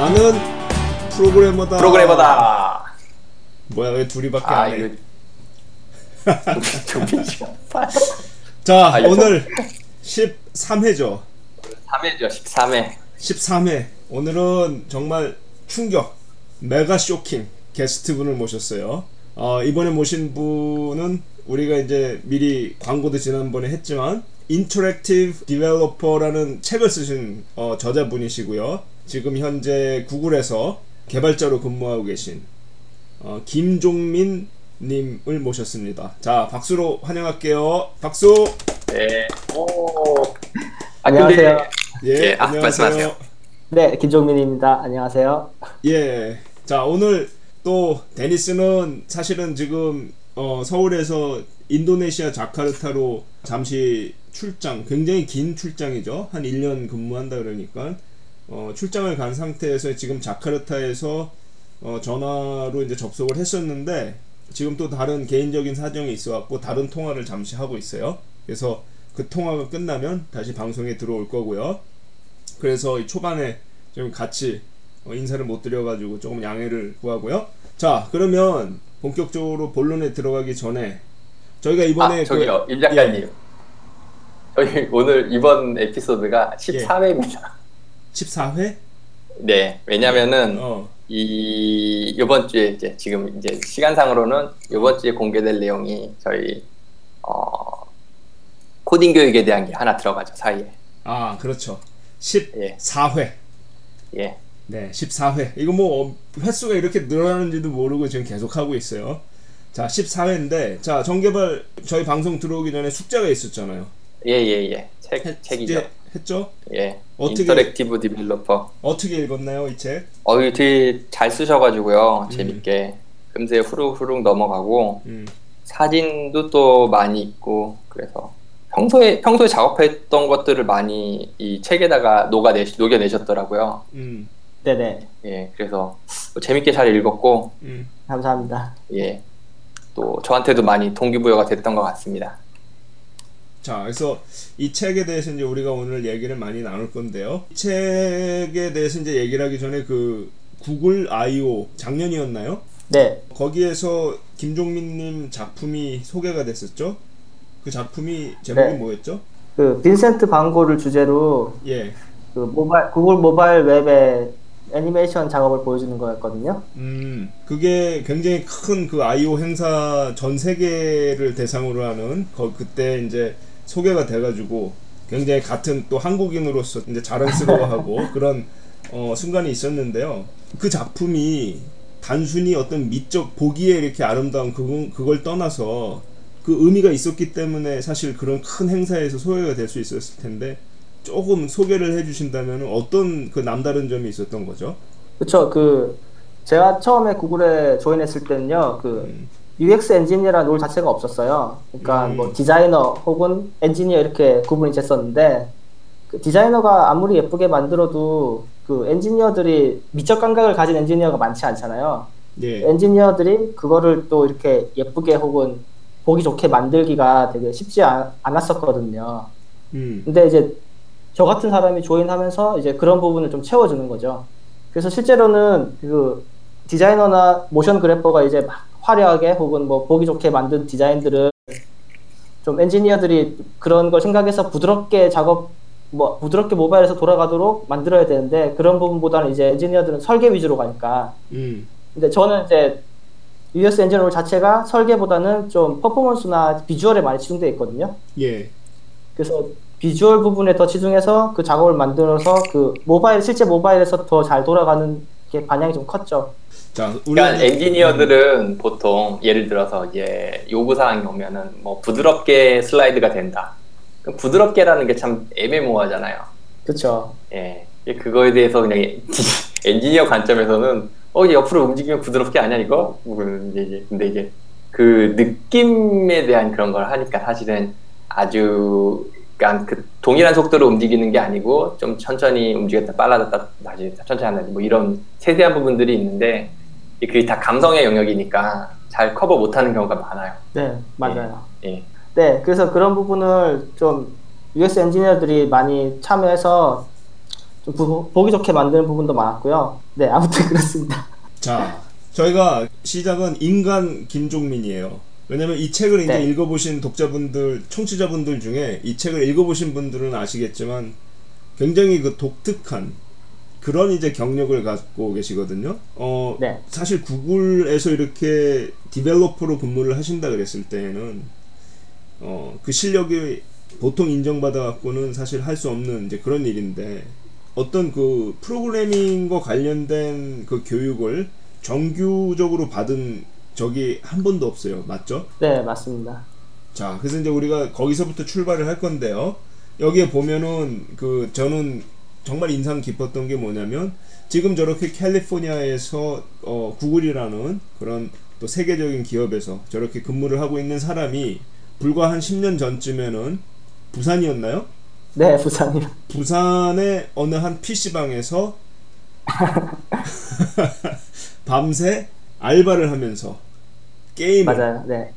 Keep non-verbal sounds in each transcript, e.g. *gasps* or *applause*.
나는 프로그래머다. 프로그래머다. 뭐야 왜 둘이밖에 아 안 해? 좀비 시간. 자 아, 오늘 13회죠. 3회죠 13회. 13회. 오늘은 정말 충격, mega shocking 게스트분을 모셨어요. 어, 이번에 모신 분은 우리가 이제 미리 광고도 지난번에 했지만 Interactive Developer라는 책을 쓰신 어, 저자분이시고요. 지금 현재 구글에서 개발자로 근무하고 계신 어, 김종민 님을 모셨습니다. 자, 박수로 환영할게요. 박수. 네. 오. 아, 안녕하세요. 예, 예, 아, 말씀하세요. 네, 김종민입니다. 안녕하세요. 예. 자, 오늘 또 데니스는 사실은 지금 어, 서울에서 인도네시아 자카르타로 잠시 출장, 굉장히 긴 출장이죠. 한 1년 근무한다 그러니까 어, 출장을 간 상태에서 지금 자카르타에서 어, 전화로 이제 접속을 했었는데 지금 또 다른 개인적인 사정이 있어 갖고 다른 통화를 잠시 하고 있어요. 그래서 그 통화가 끝나면 다시 방송에 들어올 거고요. 그래서 이 초반에 좀 같이 어, 인사를 못 드려가지고 조금 양해를 구하고요. 자, 그러면 본격적으로 본론에 들어가기 전에 저희가 이번에 아 저기요 임 작가님. 저희 오늘 이번 에피소드가 14회입니다. 14회? 네. 왜냐면은 어, 이 이번 주에 이제 지금 이제 시간상으로는 이번 주에 공개될 내용이 저희 어 코딩 교육에 대한 게 하나 들어가죠 사이에. 아, 그렇죠. 예. 14회. 예. 네, 14회. 이거 뭐 어, 횟수가 이렇게 늘어나는지도 모르고 지금 계속 하고 있어요. 자, 14회인데, 자, 정개발 저희 방송 들어오기 전에 숙제가 있었잖아요. 예예 예. 책 했- 책이죠. 숙제 했죠? 예. 어떻게- Interactive Developer. 어떻게 읽었나요, 이 책? 어, 되게 잘 쓰셔가지고요. 음. 재밌게. 금세 후루후루 넘어가고, 음, 사진도 또 많이 있고, 그래서 평소에, 평소에 작업했던 것들을 많이 이 책에다가 녹아내, 녹여내셨더라고요. 음, 네네. 예, 그래서 재밌게 잘 읽었고, 음. 감사합니다. 예. 또 저한테도 많이 동기부여가 됐던 것 같습니다. 자, 그래서 이 책에 대해서 이제 우리가 오늘 얘기를 많이 나눌 건데요. 이 책에 대해서 이제 얘기를 하기 전에 그 구글 I.O. 작년이었나요? 네. 거기에서 김종민님 작품이 소개가 됐었죠? 그 작품이 제목이 네. 뭐였죠? 그 빈센트 방고를 주제로 예. 그 모바일 구글 모바일 웹의 애니메이션 작업을 보여주는 거였거든요. 음, 그게 굉장히 큰그 I.O. 행사 전 세계를 대상으로 하는 거 그때 이제 소개가 돼가지고 굉장히 같은 또 한국인으로서 이제 자랑스러워하고 *laughs* 그런 어, 순간이 있었는데요. 그 작품이 단순히 어떤 미적 보기에 이렇게 아름다운 그걸, 그걸 떠나서 그 의미가 있었기 때문에 사실 그런 큰 행사에서 소개가 될 수 있었을 텐데 조금 소개를 해주신다면 어떤 그 남다른 점이 있었던 거죠? 그쵸. 그 제가 처음에 구글에 조인했을 때는요. 그 음. UX 엔지니어라는 롤 자체가 없었어요. 그러니까 음. 뭐 디자이너 혹은 엔지니어 이렇게 구분이 됐었는데 그 디자이너가 아무리 예쁘게 만들어도 그 엔지니어들이 미적 감각을 가진 엔지니어가 많지 않잖아요. 예. 엔지니어들이 그거를 또 이렇게 예쁘게 혹은 보기 좋게 만들기가 되게 쉽지 않, 않았었거든요. 음. 근데 이제 저 같은 사람이 조인하면서 이제 그런 부분을 좀 채워주는 거죠. 그래서 실제로는 그 디자이너나 모션 그래퍼가 이제 막 화려하게 혹은 뭐 보기 좋게 만든 디자인들을 좀 엔지니어들이 그런 걸 생각해서 부드럽게 작업 뭐 부드럽게 모바일에서 돌아가도록 만들어야 되는데 그런 부분보다는 이제 엔지니어들은 설계 위주로 가니까 음. 근데 저는 이제 엔진 롤 자체가 설계보다는 좀 퍼포먼스나 비주얼에 많이 치중되어 있거든요. 예. 그래서 비주얼 부분에 더 치중해서 그 작업을 만들어서 그 모바일 실제 모바일에서 더 잘 돌아가는 게 반향이 좀 컸죠. 자, 우리 그러니까 엔지니어들은 보통 예를 들어서 이제 요구 사항이 오면은 뭐 부드럽게 슬라이드가 된다. 그럼 부드럽게라는 게 참 애매모호하잖아요. 그렇죠. 예. 그거에 대해서 그냥 *laughs* 엔지니어 관점에서는 어 이게 옆으로 움직이면 부드럽게 아니야 이거? 뭐 이제 이제 근데 이제 그 느낌에 대한 그런 걸 하니까 사실은 아주 그러니까 그 동일한 속도로 움직이는 게 아니고 좀 천천히 움직였다 빨라졌다 다시 천천히 한다 뭐 이런 세세한 부분들이 있는데 그게 다 감성의 영역이니까 잘 커버 못하는 경우가 많아요. 네, 맞아요. 예. 네, 그래서 그런 부분을 좀 UX 엔지니어들이 많이 참여해서 좀 부- 보기 좋게 만드는 부분도 많았고요. 네, 아무튼 *laughs* 그렇습니다. 자, 저희가 시작은 인간 김종민이에요. 왜냐면 이 책을 이제 네. 읽어보신 독자분들, 청취자분들 중에 이 책을 읽어보신 분들은 아시겠지만 굉장히 그 독특한 그런 이제 경력을 갖고 계시거든요. 어, 네. 사실 구글에서 이렇게 디벨로퍼로 근무를 하신다 그랬을 때에는 어, 그 실력이 보통 인정받아 갖고는 사실 할 수 없는 이제 그런 일인데 어떤 그 프로그래밍과 관련된 그 교육을 정규적으로 받은 적이 한 번도 없어요. 맞죠? 네, 맞습니다. 자, 그래서 이제 우리가 거기서부터 출발을 할 건데요. 여기에 보면은 그 저는 정말 인상 깊었던 게 뭐냐면 지금 저렇게 캘리포니아에서 어, 구글이라는 그런 또 세계적인 기업에서 저렇게 근무를 하고 있는 사람이 불과 한 10년 전쯤에는 부산이었나요? 네, 부산이요. 부산의 어느 한 PC방에서 *laughs* 밤새 알바를 하면서 게임을 맞아요. 네.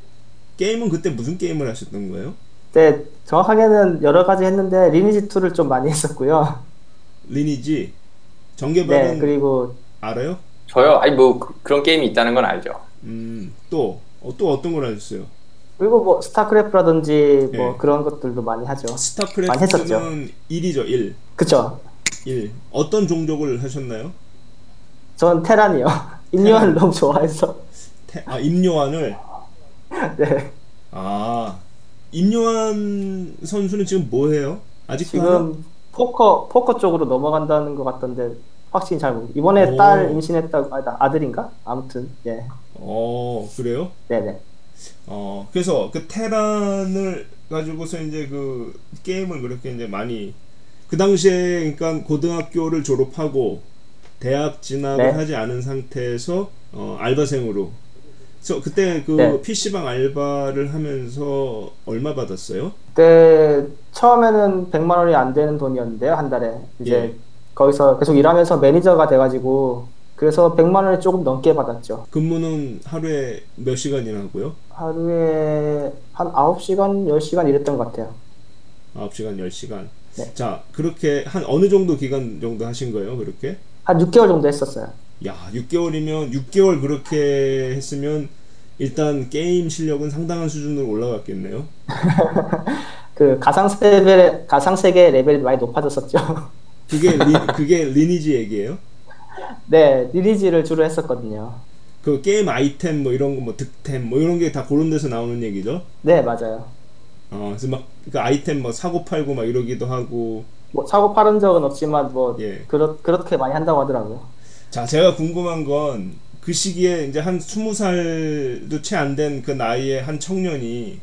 게임은 그때 무슨 게임을 하셨던 거예요? 네, 정확하게는 여러 가지 했는데 리니지 2를 좀 많이 했었고요. 리니지 정개발은 네, 그리고 알아요? 저요? 아니 뭐 그, 런 게임이 있다는 건 알죠. 음또 어, 또 어떤 걸 하셨어요? 그리고 뭐 스타크래프트라든지 뭐 네. 그런 것들도 많이 하죠. 스타크래프트는 했었죠. 1이죠 1 그쵸? 1 어떤 종족을 하셨나요? 전 테란이요. *laughs* 인류를 너무 좋아해서. 태, 아 임요한을 *laughs* 네. 아 임요한 선수는 지금 뭐 해요? 아직도 하나? 포커 포커 쪽으로 넘어간다는 것 같던데 확실히 잘 모르. 이번에 오. 딸 임신했다고 아니다 아들인가? 아무튼 예. 어 그래요? 네네. 어 그래서 그 테란을 가지고서 이제 그 게임을 그렇게 이제 많이 그 당시에 그러니까 고등학교를 졸업하고 대학 진학을 네. 하지 않은 상태에서 어, 알바생으로 그래서 그때 그 네. PC방 알바를 하면서 얼마 받았어요? 그때 처음에는 100만 원이 안 되는 돈이었는데요 한 달에 이제 예. 거기서 계속 일하면서 매니저가 돼가지고 그래서 100만 원이 조금 넘게 받았죠. 근무는 하루에 몇 시간이나 하고요? 하루에 한 9시간, 10시간 일했던 것 같아요. 9시간, 10시간. 네. 자, 그렇게 한 어느 정도 기간 정도 하신 거예요? 그렇게? 한 6개월 정도 했었어요. 야, 6개월이면 6개월 그렇게 했으면 일단 게임 실력은 상당한 수준으로 올라갔겠네요. *laughs* 그 가상 세계 가상 세계 레벨이 많이 높아졌었죠. *laughs* 그게 리, 그게 리니지 얘기예요? 네, 리니지를 주로 했었거든요. 그 게임 아이템 뭐 이런 거 뭐 득템 뭐 이런 게 다 그런 데서 나오는 얘기죠. 네, 맞아요. 어, 그래서 막 그 아이템 뭐 사고 팔고 막 이러기도 하고. 뭐 사고 팔은 적은 없지만 뭐 예. 그렇 그렇게 많이 한다고 하더라고요. 자, 제가 궁금한 건 그 시기에 이제 한 20살도 채 안 된 그 나이에 한 청년이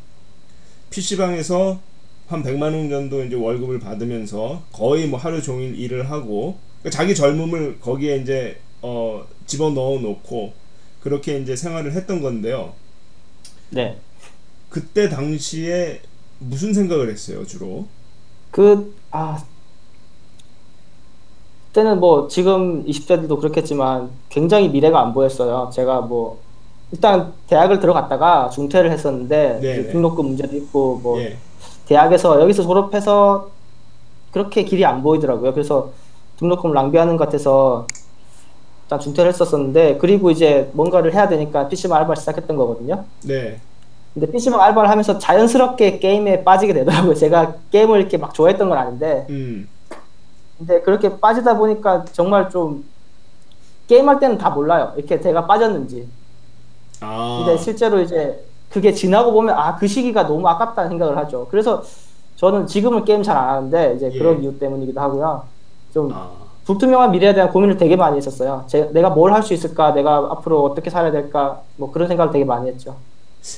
PC방에서 한 100만 원 정도 이제 월급을 받으면서 거의 뭐 하루 종일 일을 하고 그러니까 자기 젊음을 거기에 이제 어 집어 넣어 놓고 그렇게 이제 생활을 했던 건데요. 네. 그때 당시에 무슨 생각을 했어요, 주로? 그, 아, 그 때는 뭐 지금 20대들도 그렇겠지만 굉장히 미래가 안 보였어요. 제가 뭐, 일단 대학을 들어갔다가 중퇴를 했었는데, 네네. 그 등록금 문제도 있고, 뭐, 예. 대학에서 여기서 졸업해서 그렇게 길이 안 보이더라고요. 그래서 등록금 낭비하는 것 같아서 일단 중퇴를 했었었는데, 그리고 이제 뭔가를 해야 되니까 PC방 알바를 시작했던 거거든요. 네. 근데 PC방 알바를 하면서 자연스럽게 게임에 빠지게 되더라고요. 제가 게임을 이렇게 막 좋아했던 건 아닌데, 음. 근데 그렇게 빠지다 보니까 정말 좀 게임할 때는 다 몰라요. 이렇게 제가 빠졌는지. 아. 근데 실제로 이제 그게 지나고 보면 아 그 시기가 너무 아깝다는 생각을 하죠. 그래서 저는 지금은 게임 잘 안 하는데 이제 예. 그런 이유 때문이기도 하고요. 좀 아. 불투명한 미래에 대한 고민을 되게 많이 했었어요. 제, 내가 뭘 할 수 있을까? 내가 앞으로 어떻게 살아야 될까? 뭐 그런 생각을 되게 많이 했죠.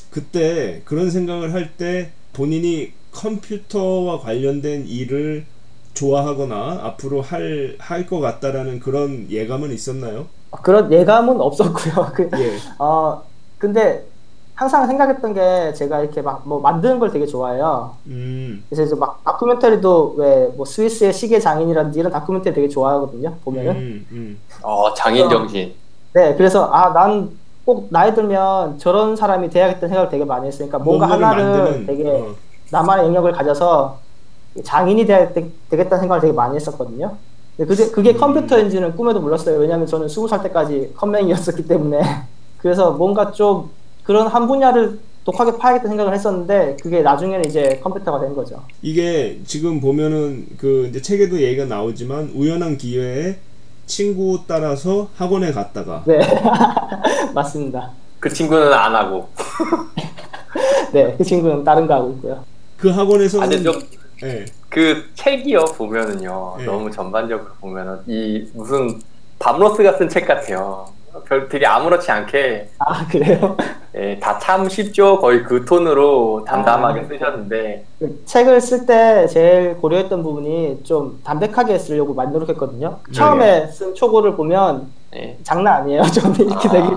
그때 그런 생각을 할 때 본인이 컴퓨터와 관련된 일을 좋아하거나 앞으로 할 할 것 같다라는 그런 예감은 있었나요? 그런 예감은 없었고요. *laughs* 그, 예. 어, 근데 항상 생각했던 게 제가 이렇게 막 뭐 만드는 걸 되게 좋아해요. 음. 그래서 이제 막 다큐멘터리도 왜 뭐 스위스의 시계 장인이라든지 이런 다큐멘터리 되게 좋아하거든요. 보면은. 음, 음. 어 장인 정신. 네, 그래서 아, 난 꼭 나이 들면 저런 사람이 돼야겠다는 생각을 되게 많이 했으니까 뭔가 뭔가를 하나를 만드는, 되게 어. 나만의 영역을 가져서 장인이 되, 겠다는 생각을 되게 많이 했었거든요. 네, 그게, 그게 컴퓨터 엔진은 꿈에도 몰랐어요. 왜냐하면 저는 20살 때까지 컴맹이었었기 때문에. *laughs* 그래서 뭔가 좀 그런 한 분야를 독하게 파야겠다 생각을 했었는데 그게 나중에는 이제 컴퓨터가 된 거죠. 이게 지금 보면은 그 이제 책에도 얘기가 나오지만 우연한 기회에 친구 따라서 학원에 갔다가 네, *laughs* 맞습니다. 그 친구는 안 하고. *laughs* 네, 그 친구는 다른 거 하고 있고요. 그 학원에서 아, 근데 좀 예. 그 책이요 보면은요 네. 너무 전반적으로 보면은 이 무슨 밤로스 같은 책 같아요. 별 되게 아무렇지 않게 아 그래요? 예, 다 참 쉽죠. 거의 그 톤으로 담담하게 아. 쓰셨는데 그 책을 쓸 때 제일 고려했던 부분이 좀 담백하게 쓰려고 많이 노력했거든요. 처음에 쓴 초고를 보면 예. 장난 아니에요. *laughs* 좀 이렇게 아. 되게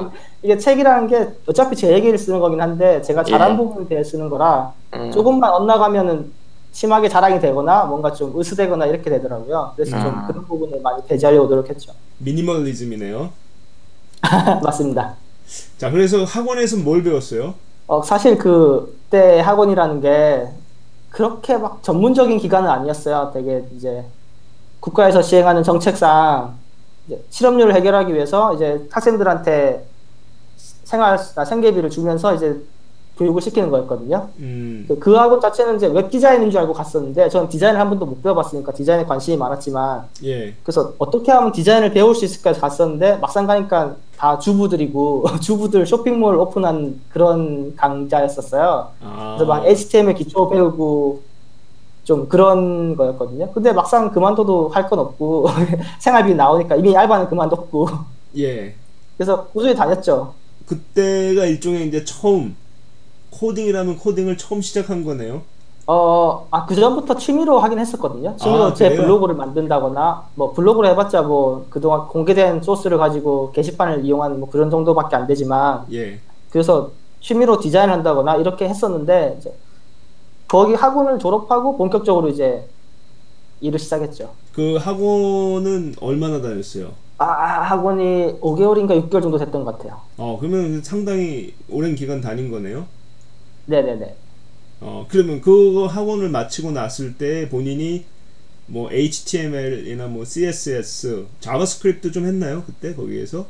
이게 책이라는 게 어차피 제 얘기를 쓰는 거긴 한데 제가 잘한 예. 부분에 대해 쓰는 거라 음. 조금만 엇나가면은 심하게 자랑이 되거나 뭔가 좀 으스대거나 이렇게 되더라고요. 그래서 좀 음. 그런 부분을 많이 배제하려고 노력했죠. 미니멀리즘이네요. *laughs* 맞습니다. 자, 그래서 학원에서 뭘 배웠어요? 어, 사실 그때 학원이라는 게 그렇게 막 전문적인 기관은 아니었어요. 되게 이제 국가에서 시행하는 정책상 이제 실업률을 해결하기 위해서 이제 학생들한테 생활 아, 생계비를 주면서 이제 교육을 시키는 거였거든요. 음. 그- 그 학원 자체는 이제 웹 디자인인 줄 알고 갔었는데 저는 디자인을 한 번도 못 배워봤으니까 디자인에 관심이 많았지만 예. 그래서 어떻게 하면 디자인을 배울 수 있을까 해서 갔었는데 막상 가니까 다 주부들이고 *laughs* 주부들 쇼핑몰 오픈한 그런 강좌였었어요. 아. 그래서 막 HTML 기초 배우고 좀 그런 거였거든요. 근데 막상 그만둬도 할 건 없고 *laughs* 생활비 나오니까 이미 알바는 그만뒀고 예. 그래서 꾸준히 다녔죠. 그때가 일종의 이제 처음 코딩이라면 코딩을 처음 시작한 거네요. 어, 아, 그전부터 취미로 하긴 했었거든요. 취미로 아, 제? 블로그를 만든다거나, 뭐, 블로그를 해봤자 뭐, 그동안 공개된 소스를 가지고 게시판을 이용하는 뭐 그런 정도밖에 안 되지만, 예. 그래서 취미로 디자인 한다거나 이렇게 했었는데, 이제 거기 학원을 졸업하고 본격적으로 이제 일을 시작했죠. 그 학원은 얼마나 다녔어요? 아, 학원이 5개월인가 6개월 정도 됐던 것 같아요. 어, 그러면 상당히 오랜 기간 다닌 거네요. 네네네. 어, 그러면 그 학원을 마치고 났을 때 본인이 뭐 HTML이나 뭐 CSS, JavaScript 좀 했나요? 그때 거기에서?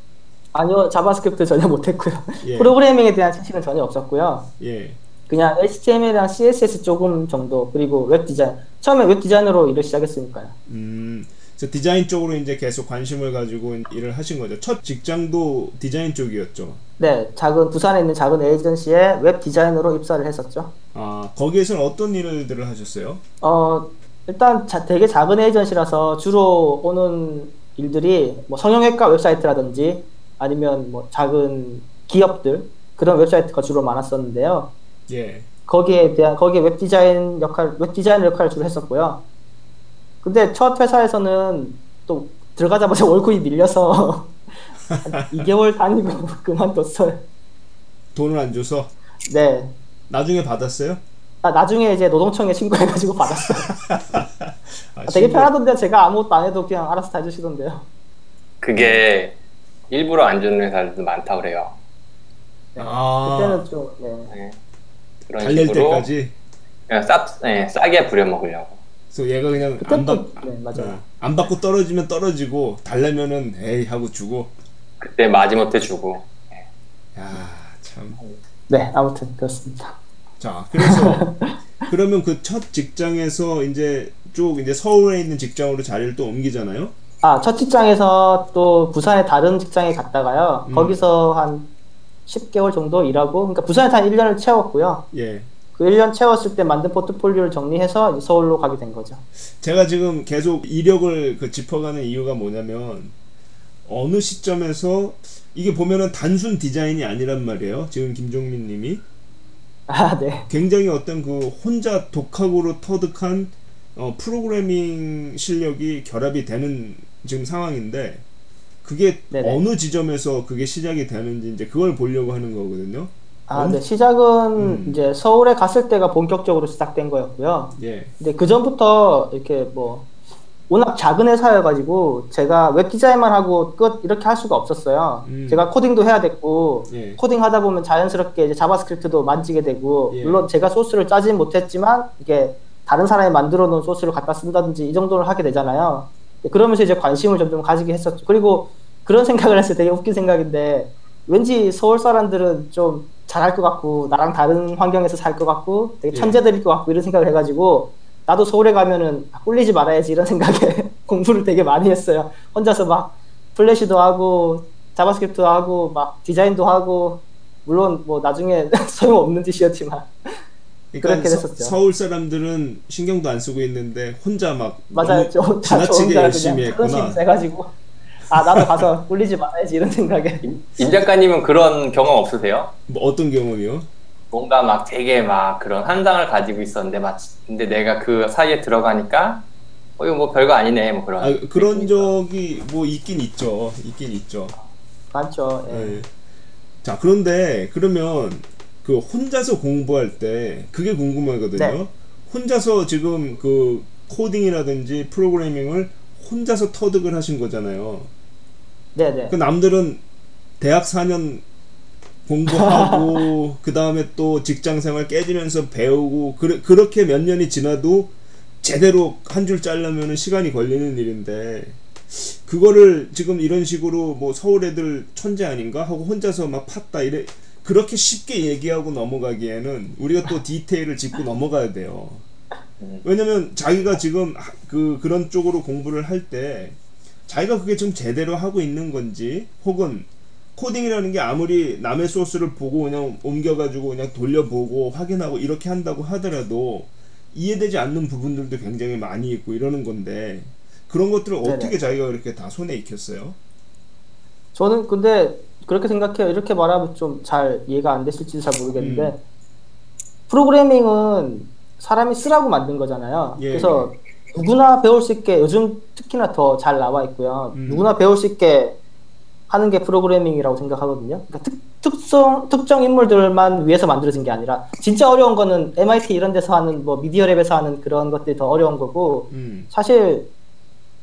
아니요, JavaScript 전혀 못했고요. 예. *laughs* 프로그래밍에 대한 지식은 전혀 없었고요. 예. 그냥 HTML이랑 CSS 조금 정도 그리고 웹 디자인 처음에 웹 디자이너로 일을 시작했으니까요. 음. 그래서 디자인 쪽으로 이제 계속 관심을 가지고 일을 하신 거죠. 첫 직장도 디자인 쪽이었죠. 네, 작은 부산에 있는 작은 에이전시에 웹 디자이너로 입사를 했었죠. 아, 거기에서는 어떤 일들을 하셨어요? 어 일단 자, 되게 작은 에이전시라서 주로 오는 일들이 뭐 성형외과 웹사이트라든지 아니면 뭐 작은 기업들 그런 웹사이트가 주로 많았었는데요. 예. 거기에 대한 거기에 웹 디자인 역할 웹 디자이너 역할을 주로 했었고요. 근데 첫 회사에서는 또 들어가자마자 *laughs* 월급이 밀려서 한 2개월 다니고 *laughs* 그만뒀어요. 돈을 안 줘서 네. 나중에 받았어요? 아, 나중에 이제 노동청에 신고해가지고 *laughs* 받았어요. 아, 아, 되게 편하던데 제가 아무것도 안 해도 그냥 알아서 다 해주시던데요. 그게 일부러 안 주는 회사들도 많다 그래요. 네. 아. 그때는 좀 네. 네. 그런 식으로 때까지. 그냥 싸, 네, 싸게 부려먹으려고. 그래서 얘가 그냥 그때 안 받, 또 네, 맞아요. 어, 안 받고 떨어지면 떨어지고 달래면은 에이 하고 주고. 그때 마지못해 주고. 야, 참. 네, 아무튼 그렇습니다. 자, 그래서 *laughs* 그러면 그 첫 직장에서 이제 쭉 이제 서울에 있는 직장으로 자리를 또 옮기잖아요. 아, 첫 직장에서 또 부산의 다른 직장에 갔다가요. 음. 거기서 한 10개월 정도 일하고, 그러니까 부산에서 한 1년을 채웠고요. 예. 그 1년 채웠을 때 만든 포트폴리오를 정리해서 서울로 가게 된 거죠. 제가 지금 계속 이력을 그 짚어가는 이유가 뭐냐면 어느 시점에서 이게 보면은 단순 디자인이 아니란 말이에요. 지금 김종민 님이 *laughs* 아, 네. 굉장히 어떤 그 혼자 독학으로 터득한 어, 프로그래밍 실력이 결합이 되는 지금 상황인데 그게 네네. 어느 지점에서 그게 시작이 되는지 이제 그걸 보려고 하는 거거든요. 아, 언- 네. 시작은 음. 이제 서울에 갔을 때가 본격적으로 시작된 거였고요. 예. 근데 그 전부터 이렇게 뭐 워낙 작은 회사여가지고 제가 웹 디자인만 하고 끝 이렇게 할 수가 없었어요. 음. 제가 코딩도 해야 됐고 예. 코딩 하다 보면 자연스럽게 이제 JavaScript도 만지게 되고 예. 물론 제가 소스를 짜진 못했지만 이게 다른 사람이 만들어 놓은 소스를 갖다 쓴다든지 이 정도를 하게 되잖아요. 그러면서 이제 관심을 점점 가지게 했었죠. 그리고 그런 *laughs* 생각을 했을 때 되게 웃긴 생각인데 왠지 서울 사람들은 좀 잘할 것 같고 나랑 다른 환경에서 살 것 같고 되게 예. 천재들일 것 같고 이런 생각을 해가지고 나도 서울에 가면은 아, 꿀리지 말아야지 이런 생각에 *laughs* 공부를 되게 많이 했어요. 혼자서 막 플래시도 하고 JavaScript도 하고 막 디자인도 하고 물론 뭐 나중에 *laughs* 소용없는 짓이었지만 그러니까 서. 서울 사람들은 신경도 안 쓰고 있는데 혼자 막 맞아요. 저 지나치게 열심히 했구나. 해가지고 아 나도 가서 꿀리지 말아야지 이런 생각에 임 작가님은 그런 경험 없으세요? 뭐 어떤 경험이요? 뭔가 막 되게 막 그런 한상을 가지고 있었는데 마치 근데 내가 그 사이에 들어가니까 어 이거 뭐 별거 아니네 뭐 그런 아, 그런 적이 뭐 있긴 있죠. 있긴 있죠. 많죠. 예. 예. 자 그런데 그러면 그 혼자서 공부할 때 그게 궁금하거든요. 네. 혼자서 지금 그 코딩이라든지 프로그래밍을 혼자서 터득을 하신 거잖아요. 네네. 그 남들은 대학 4년 공부하고 *laughs* 그 다음에 또 직장 생활 깨지면서 배우고 그, 그렇게 몇 년이 지나도 제대로 한줄 짜려면 시간이 걸리는 일인데 그거를 지금 이런 식으로 뭐 서울 애들 천재 아닌가 하고 혼자서 막 팠다 이래 그렇게 쉽게 얘기하고 넘어가기에는 우리가 또 디테일을 짚고 넘어가야 돼요. 음. 왜냐면 자기가 지금 하- 그 그런 쪽으로 공부를 할때 자기가 그게 좀 제대로 하고 있는 건지 혹은 코딩이라는 게 아무리 남의 소스를 보고 그냥 옮겨가지고 그냥 돌려보고 확인하고 이렇게 한다고 하더라도 이해되지 않는 부분들도 굉장히 많이 있고 이러는 건데 그런 것들을 네네. 어떻게 자기가 그렇게 다 손에 익혔어요? 저는 근데 그렇게 생각해요. 이렇게 말하면 좀 잘 이해가 안 되실지 잘 모르겠는데 음. 프로그래밍은 사람이 쓰라고 만든 거잖아요. 예, 그래서 누구나 배울 수 있게 요즘 특히나 더 잘 나와 있고요. 음. 누구나 배울 수 있게 하는 게 프로그래밍이라고 생각하거든요. 그러니까 특, 특성 특정 인물들만 위해서 만들어진 게 아니라 진짜 어려운 거는 MIT 이런 데서 하는 뭐 Media Lab에서 하는 그런 것들이 더 어려운 거고 음, 사실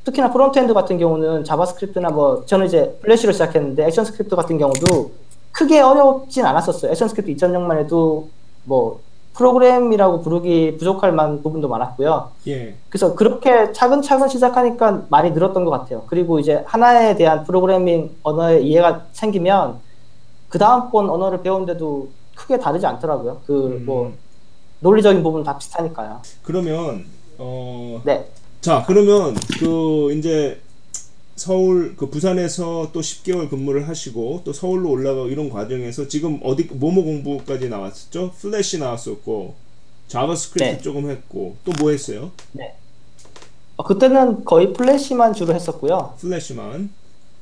특히나 frontend 같은 경우는 JavaScript나 뭐 저는 이제 플래시로 시작했는데 ActionScript 같은 경우도 크게 어렵진 않았었어요. ActionScript 2.0만 해도 뭐 프로그램이라고 부르기 부족할 만한 부분도 많았고요. 예, 그래서 그렇게 차근차근 시작하니까 많이 늘었던 것 같아요. 그리고 이제 하나에 대한 프로그래밍 언어의 이해가 생기면 그 다음 번 언어를 배우는데도 크게 다르지 않더라고요. 그뭐 음. 논리적인 부분 다 비슷하니까요. 그러면 어, 네. 자 그러면 그 이제 서울 그 부산에서 또 10개월 근무를 하시고 또 서울로 올라가고 이런 과정에서 지금 어디 뭐뭐 공부까지 나왔었죠? 플래시 나왔었고 JavaScript 네. 조금 했고 또 뭐 했어요? 어, 그때는 거의 플래시만 주로 했었고요. 플래시만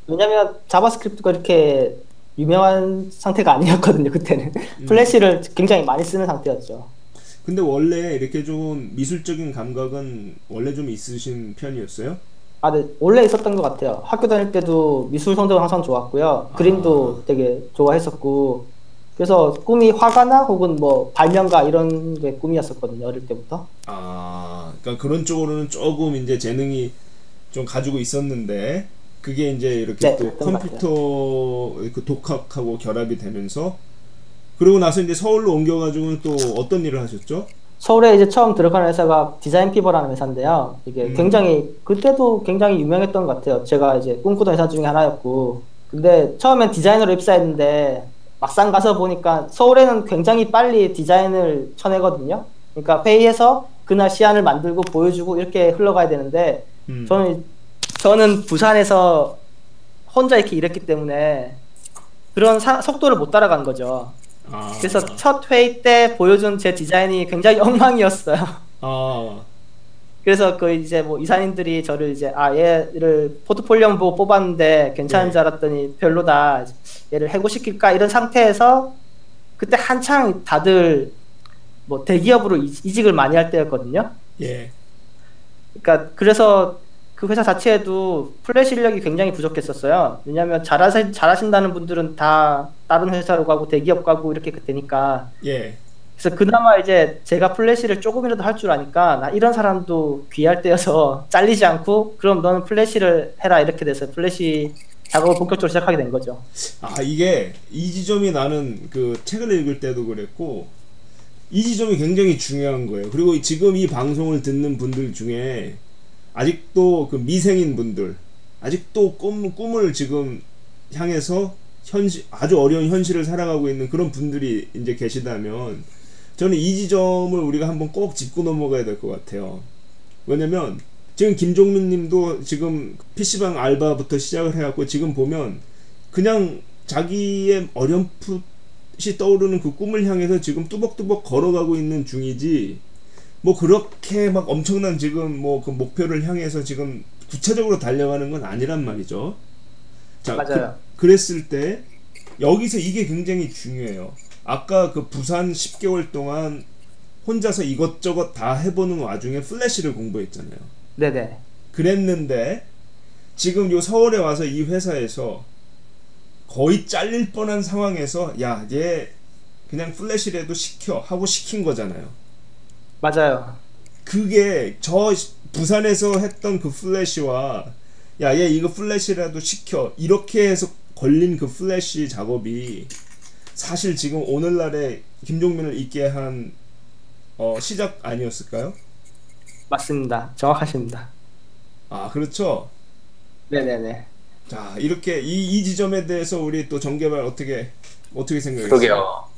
왜냐면 JavaScript가 이렇게 유명한 상태가 아니었거든요. 그때는 음. 플래시를 굉장히 많이 쓰는 상태였죠. 근데 원래 이렇게 좀 미술적인 감각은 원래 좀 있으신 편이었어요? 아, 네, 원래 있었던 것 같아요. 학교 다닐 때도 미술 성적은 항상 좋았고요. 그림도 되게 좋아했었고, 그래서 꿈이 화가나 혹은 뭐 발명가 이런 게 꿈이었었거든요. 어릴 때부터. 아, 그러니까 그런 쪽으로는 조금 이제 재능이 좀 가지고 있었는데 그게 이제 이렇게 네, 또 컴퓨터 그 독학하고 결합이 되면서 그러고 나서 이제 서울로 옮겨가지고는 또 어떤 일을 하셨죠? 서울에 이제 처음 들어간 회사가 디자인 피버라는 회사인데요. 이게 음. 굉장히 그때도 굉장히 유명했던 것 같아요. 제가 이제 꿈꾸던 회사 중에 하나였고, 근데 처음엔 디자이너로 입사했는데 막상 가서 보니까 서울에는 굉장히 빨리 디자인을 쳐내거든요. 그러니까 회의해서 그날 시안을 만들고 보여주고 이렇게 흘러가야 되는데 음. 저는 저는 부산에서 혼자 이렇게 일했기 때문에 그런 사- 속도를 못 따라간 거죠. 아, 그래서 첫 회의 때 보여준 제 디자인이 굉장히 *laughs* 엉망이었어요. 아, 그래서 그 이제 뭐 이사님들이 저를 이제 아 얘를 포트폴리오 보고 뽑았는데 괜찮은 네. 줄 알았더니 별로다. 얘를 해고시킬까 이런 상태에서 그때 한창 다들 뭐 대기업으로 이- 이직을 많이 할 때였거든요. 예, 그러니까 그래서 그 회사 자체에도 플래시 인력이 굉장히 부족했었어요. 왜냐하면 잘하시, 잘하신다는 분들은 다 다른 회사로 가고 대기업 가고 이렇게 되니까 예, 그래서 그나마 이제 제가 플래시를 조금이라도 할 줄 아니까 나 이런 사람도 귀할 때여서 *laughs* 잘리지 않고 그럼 너는 플래시를 해라 이렇게 돼서 플래시 작업을 본격적으로 시작하게 된 거죠. 아 이게 이 지점이 나는 그 책을 읽을 때도 그랬고 이 지점이 굉장히 중요한 거예요. 그리고 지금 이 방송을 듣는 분들 중에 아직도 그 미생인 분들 아직도 꿈, 꿈을 지금 향해서 현실 아주 어려운 현실을 살아가고 있는 그런 분들이 이제 계시다면 저는 이 지점을 우리가 한번 꼭 짚고 넘어가야 될 것 같아요. 왜냐면 지금 김종민 님도 지금 PC방 알바부터 시작을 해갖고 지금 보면 그냥 자기의 어렴풋이 떠오르는 그 꿈을 향해서 지금 뚜벅뚜벅 걸어가고 있는 중이지 뭐 그렇게 막 엄청난 지금 뭐 그 목표를 향해서 지금 구체적으로 달려가는 건 아니란 말이죠. 자, 맞아요. 그, 그랬을 때 여기서 이게 굉장히 중요해요. 아까 그 부산 10개월 동안 혼자서 이것저것 다 해보는 와중에 플래시를 공부했잖아요. 네네. 그랬는데 지금 요 서울에 와서 이 회사에서 거의 잘릴 뻔한 상황에서 야 얘 그냥 플래시라도 시켜 하고 시킨 거잖아요. 맞아요. 그게 저 부산에서 했던 그 플래시와 야 얘 이거 플래시라도 시켜 이렇게 해서 걸린 그 플래시 작업이 사실 지금 오늘날에 김종민을 있게 한 어, 시작 아니었을까요? 맞습니다. 정확하십니다. 아 그렇죠. 네네네. 자 이렇게 이, 이 지점에 대해서 우리 또 정개발 어떻게 어떻게 생각해요? 그러게요.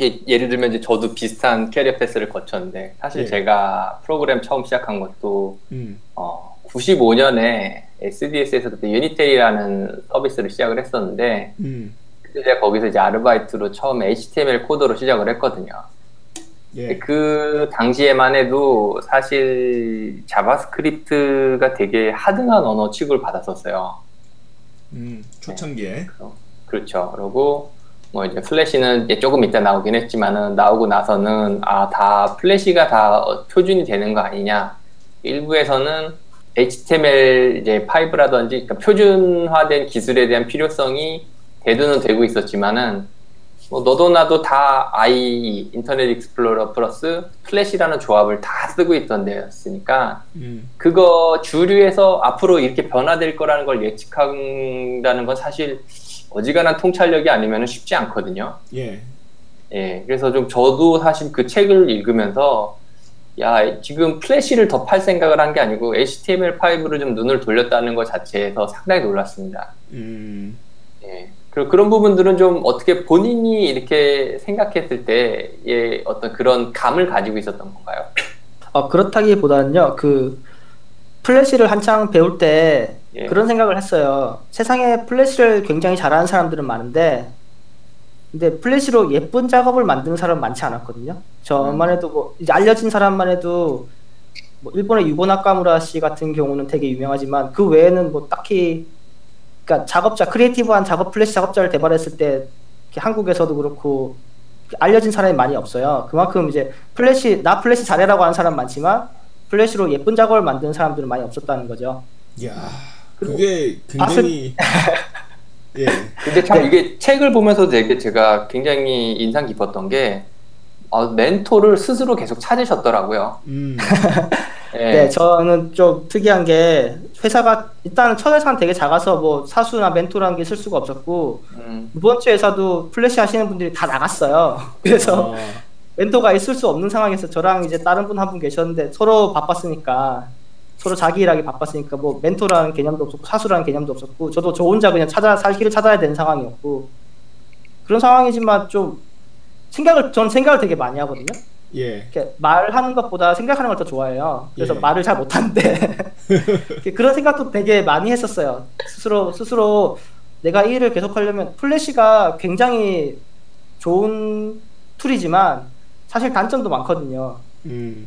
예, 예를 들면 이제 저도 비슷한 캐리어 패스를 거쳤는데 사실 예. 제가 프로그램 처음 시작한 것도 음, 어, 95년에 SDS에서 그때 유니테리라는 서비스를 시작을 했었는데 음, 그때 제가 거기서 이제 아르바이트로 처음 HTML coder로 시작을 했거든요. 예, 그 당시에만 해도 사실 JavaScript가 되게 하등한 언어 취급을 받았었어요. 음, 초창기에, 그렇죠. 그리고 뭐 이제 플래시는 이제 조금 이따 나오긴 했지만은 나오고 나서는 아 다 플래시가 다 어, 표준이 되는 거 아니냐. 일부에서는 HTML 이제 5라든지 그러니까 표준화된 기술에 대한 필요성이 대두는 되고 있었지만은 뭐 너도 나도 다 IE Internet Explorer 플러스 플래시라는 조합을 다 쓰고 있던 데였으니까 음, 그거 주류에서 앞으로 이렇게 변화될 거라는 걸 예측한다는 건 사실 어지간한 통찰력이 아니면 쉽지 않거든요. 예, 예, 그래서 좀 저도 사실 그 책을 읽으면서 야 지금 플래시를 더 팔 생각을 한 게 아니고 HTML5로 좀 눈을 돌렸다는 것 자체에서 상당히 놀랐습니다. 음, 예. 그리고 그런 부분들은 좀 어떻게 본인이 이렇게 생각했을 때의 어떤 그런 감을 가지고 있었던 건가요? 어, 그렇다기보다는요, 그, 플래시를 한창 배울 때 예. 그런 생각을 했어요. 세상에 플래시를 굉장히 잘하는 사람들은 많은데, 근데 플래시로 예쁜 작업을 만드는 사람은 많지 않았거든요. 저만 해도 뭐, 이제 알려진 사람만 해도, 뭐, 일본의 유고 나카무라 씨 같은 경우는 되게 유명하지만, 그 외에는 뭐 딱히, 그러니까 작업자, creative한 작업 플래시 작업자를 개발했을 때, 한국에서도 그렇고, 알려진 사람이 많이 없어요. 그만큼 이제 플래시, 나 플래시 잘해라고 하는 사람 많지만, 플래시로 예쁜 작업을 만드는 사람들은 많이 없었다는 거죠. 야, 그게 굉장히 예, 근데 참 이게 책을 보면서 되게 제가 굉장히 인상 깊었던 게 어, 멘토를 스스로 계속 찾으셨더라고요. 음, *laughs* 예. 네, 저는 좀 특이한 게 회사가 일단 첫 회사는 되게 작아서 뭐 사수나 멘토라는 게 있을 수가 없었고 음, 두 번째 회사도 플래시 하시는 분들이 다 나갔어요. *laughs* 그래서 아, 멘토가 있을 수 없는 상황에서 저랑 이제 다른 분 한분 계셨는데 서로 바빴으니까 서로 자기 일하기 바빴으니까 뭐 멘토라는 개념도 없었고 사수라는 개념도 없었고 저도 저 혼자 그냥 찾아 살 길을 찾아야 되는 상황이었고 그런 상황이지만 좀 생각을 전 생각을 되게 많이 하거든요. 예, 이렇게 말하는 것보다 생각하는 걸 더 좋아해요. 그래서 예. 말을 잘 못하는데 *laughs* 이렇게 그런 생각도 되게 많이 했었어요. 스스로 스스로 내가 이 일을 계속하려면 플래시가 굉장히 좋은 툴이지만 사실 단점도 많거든요. 음,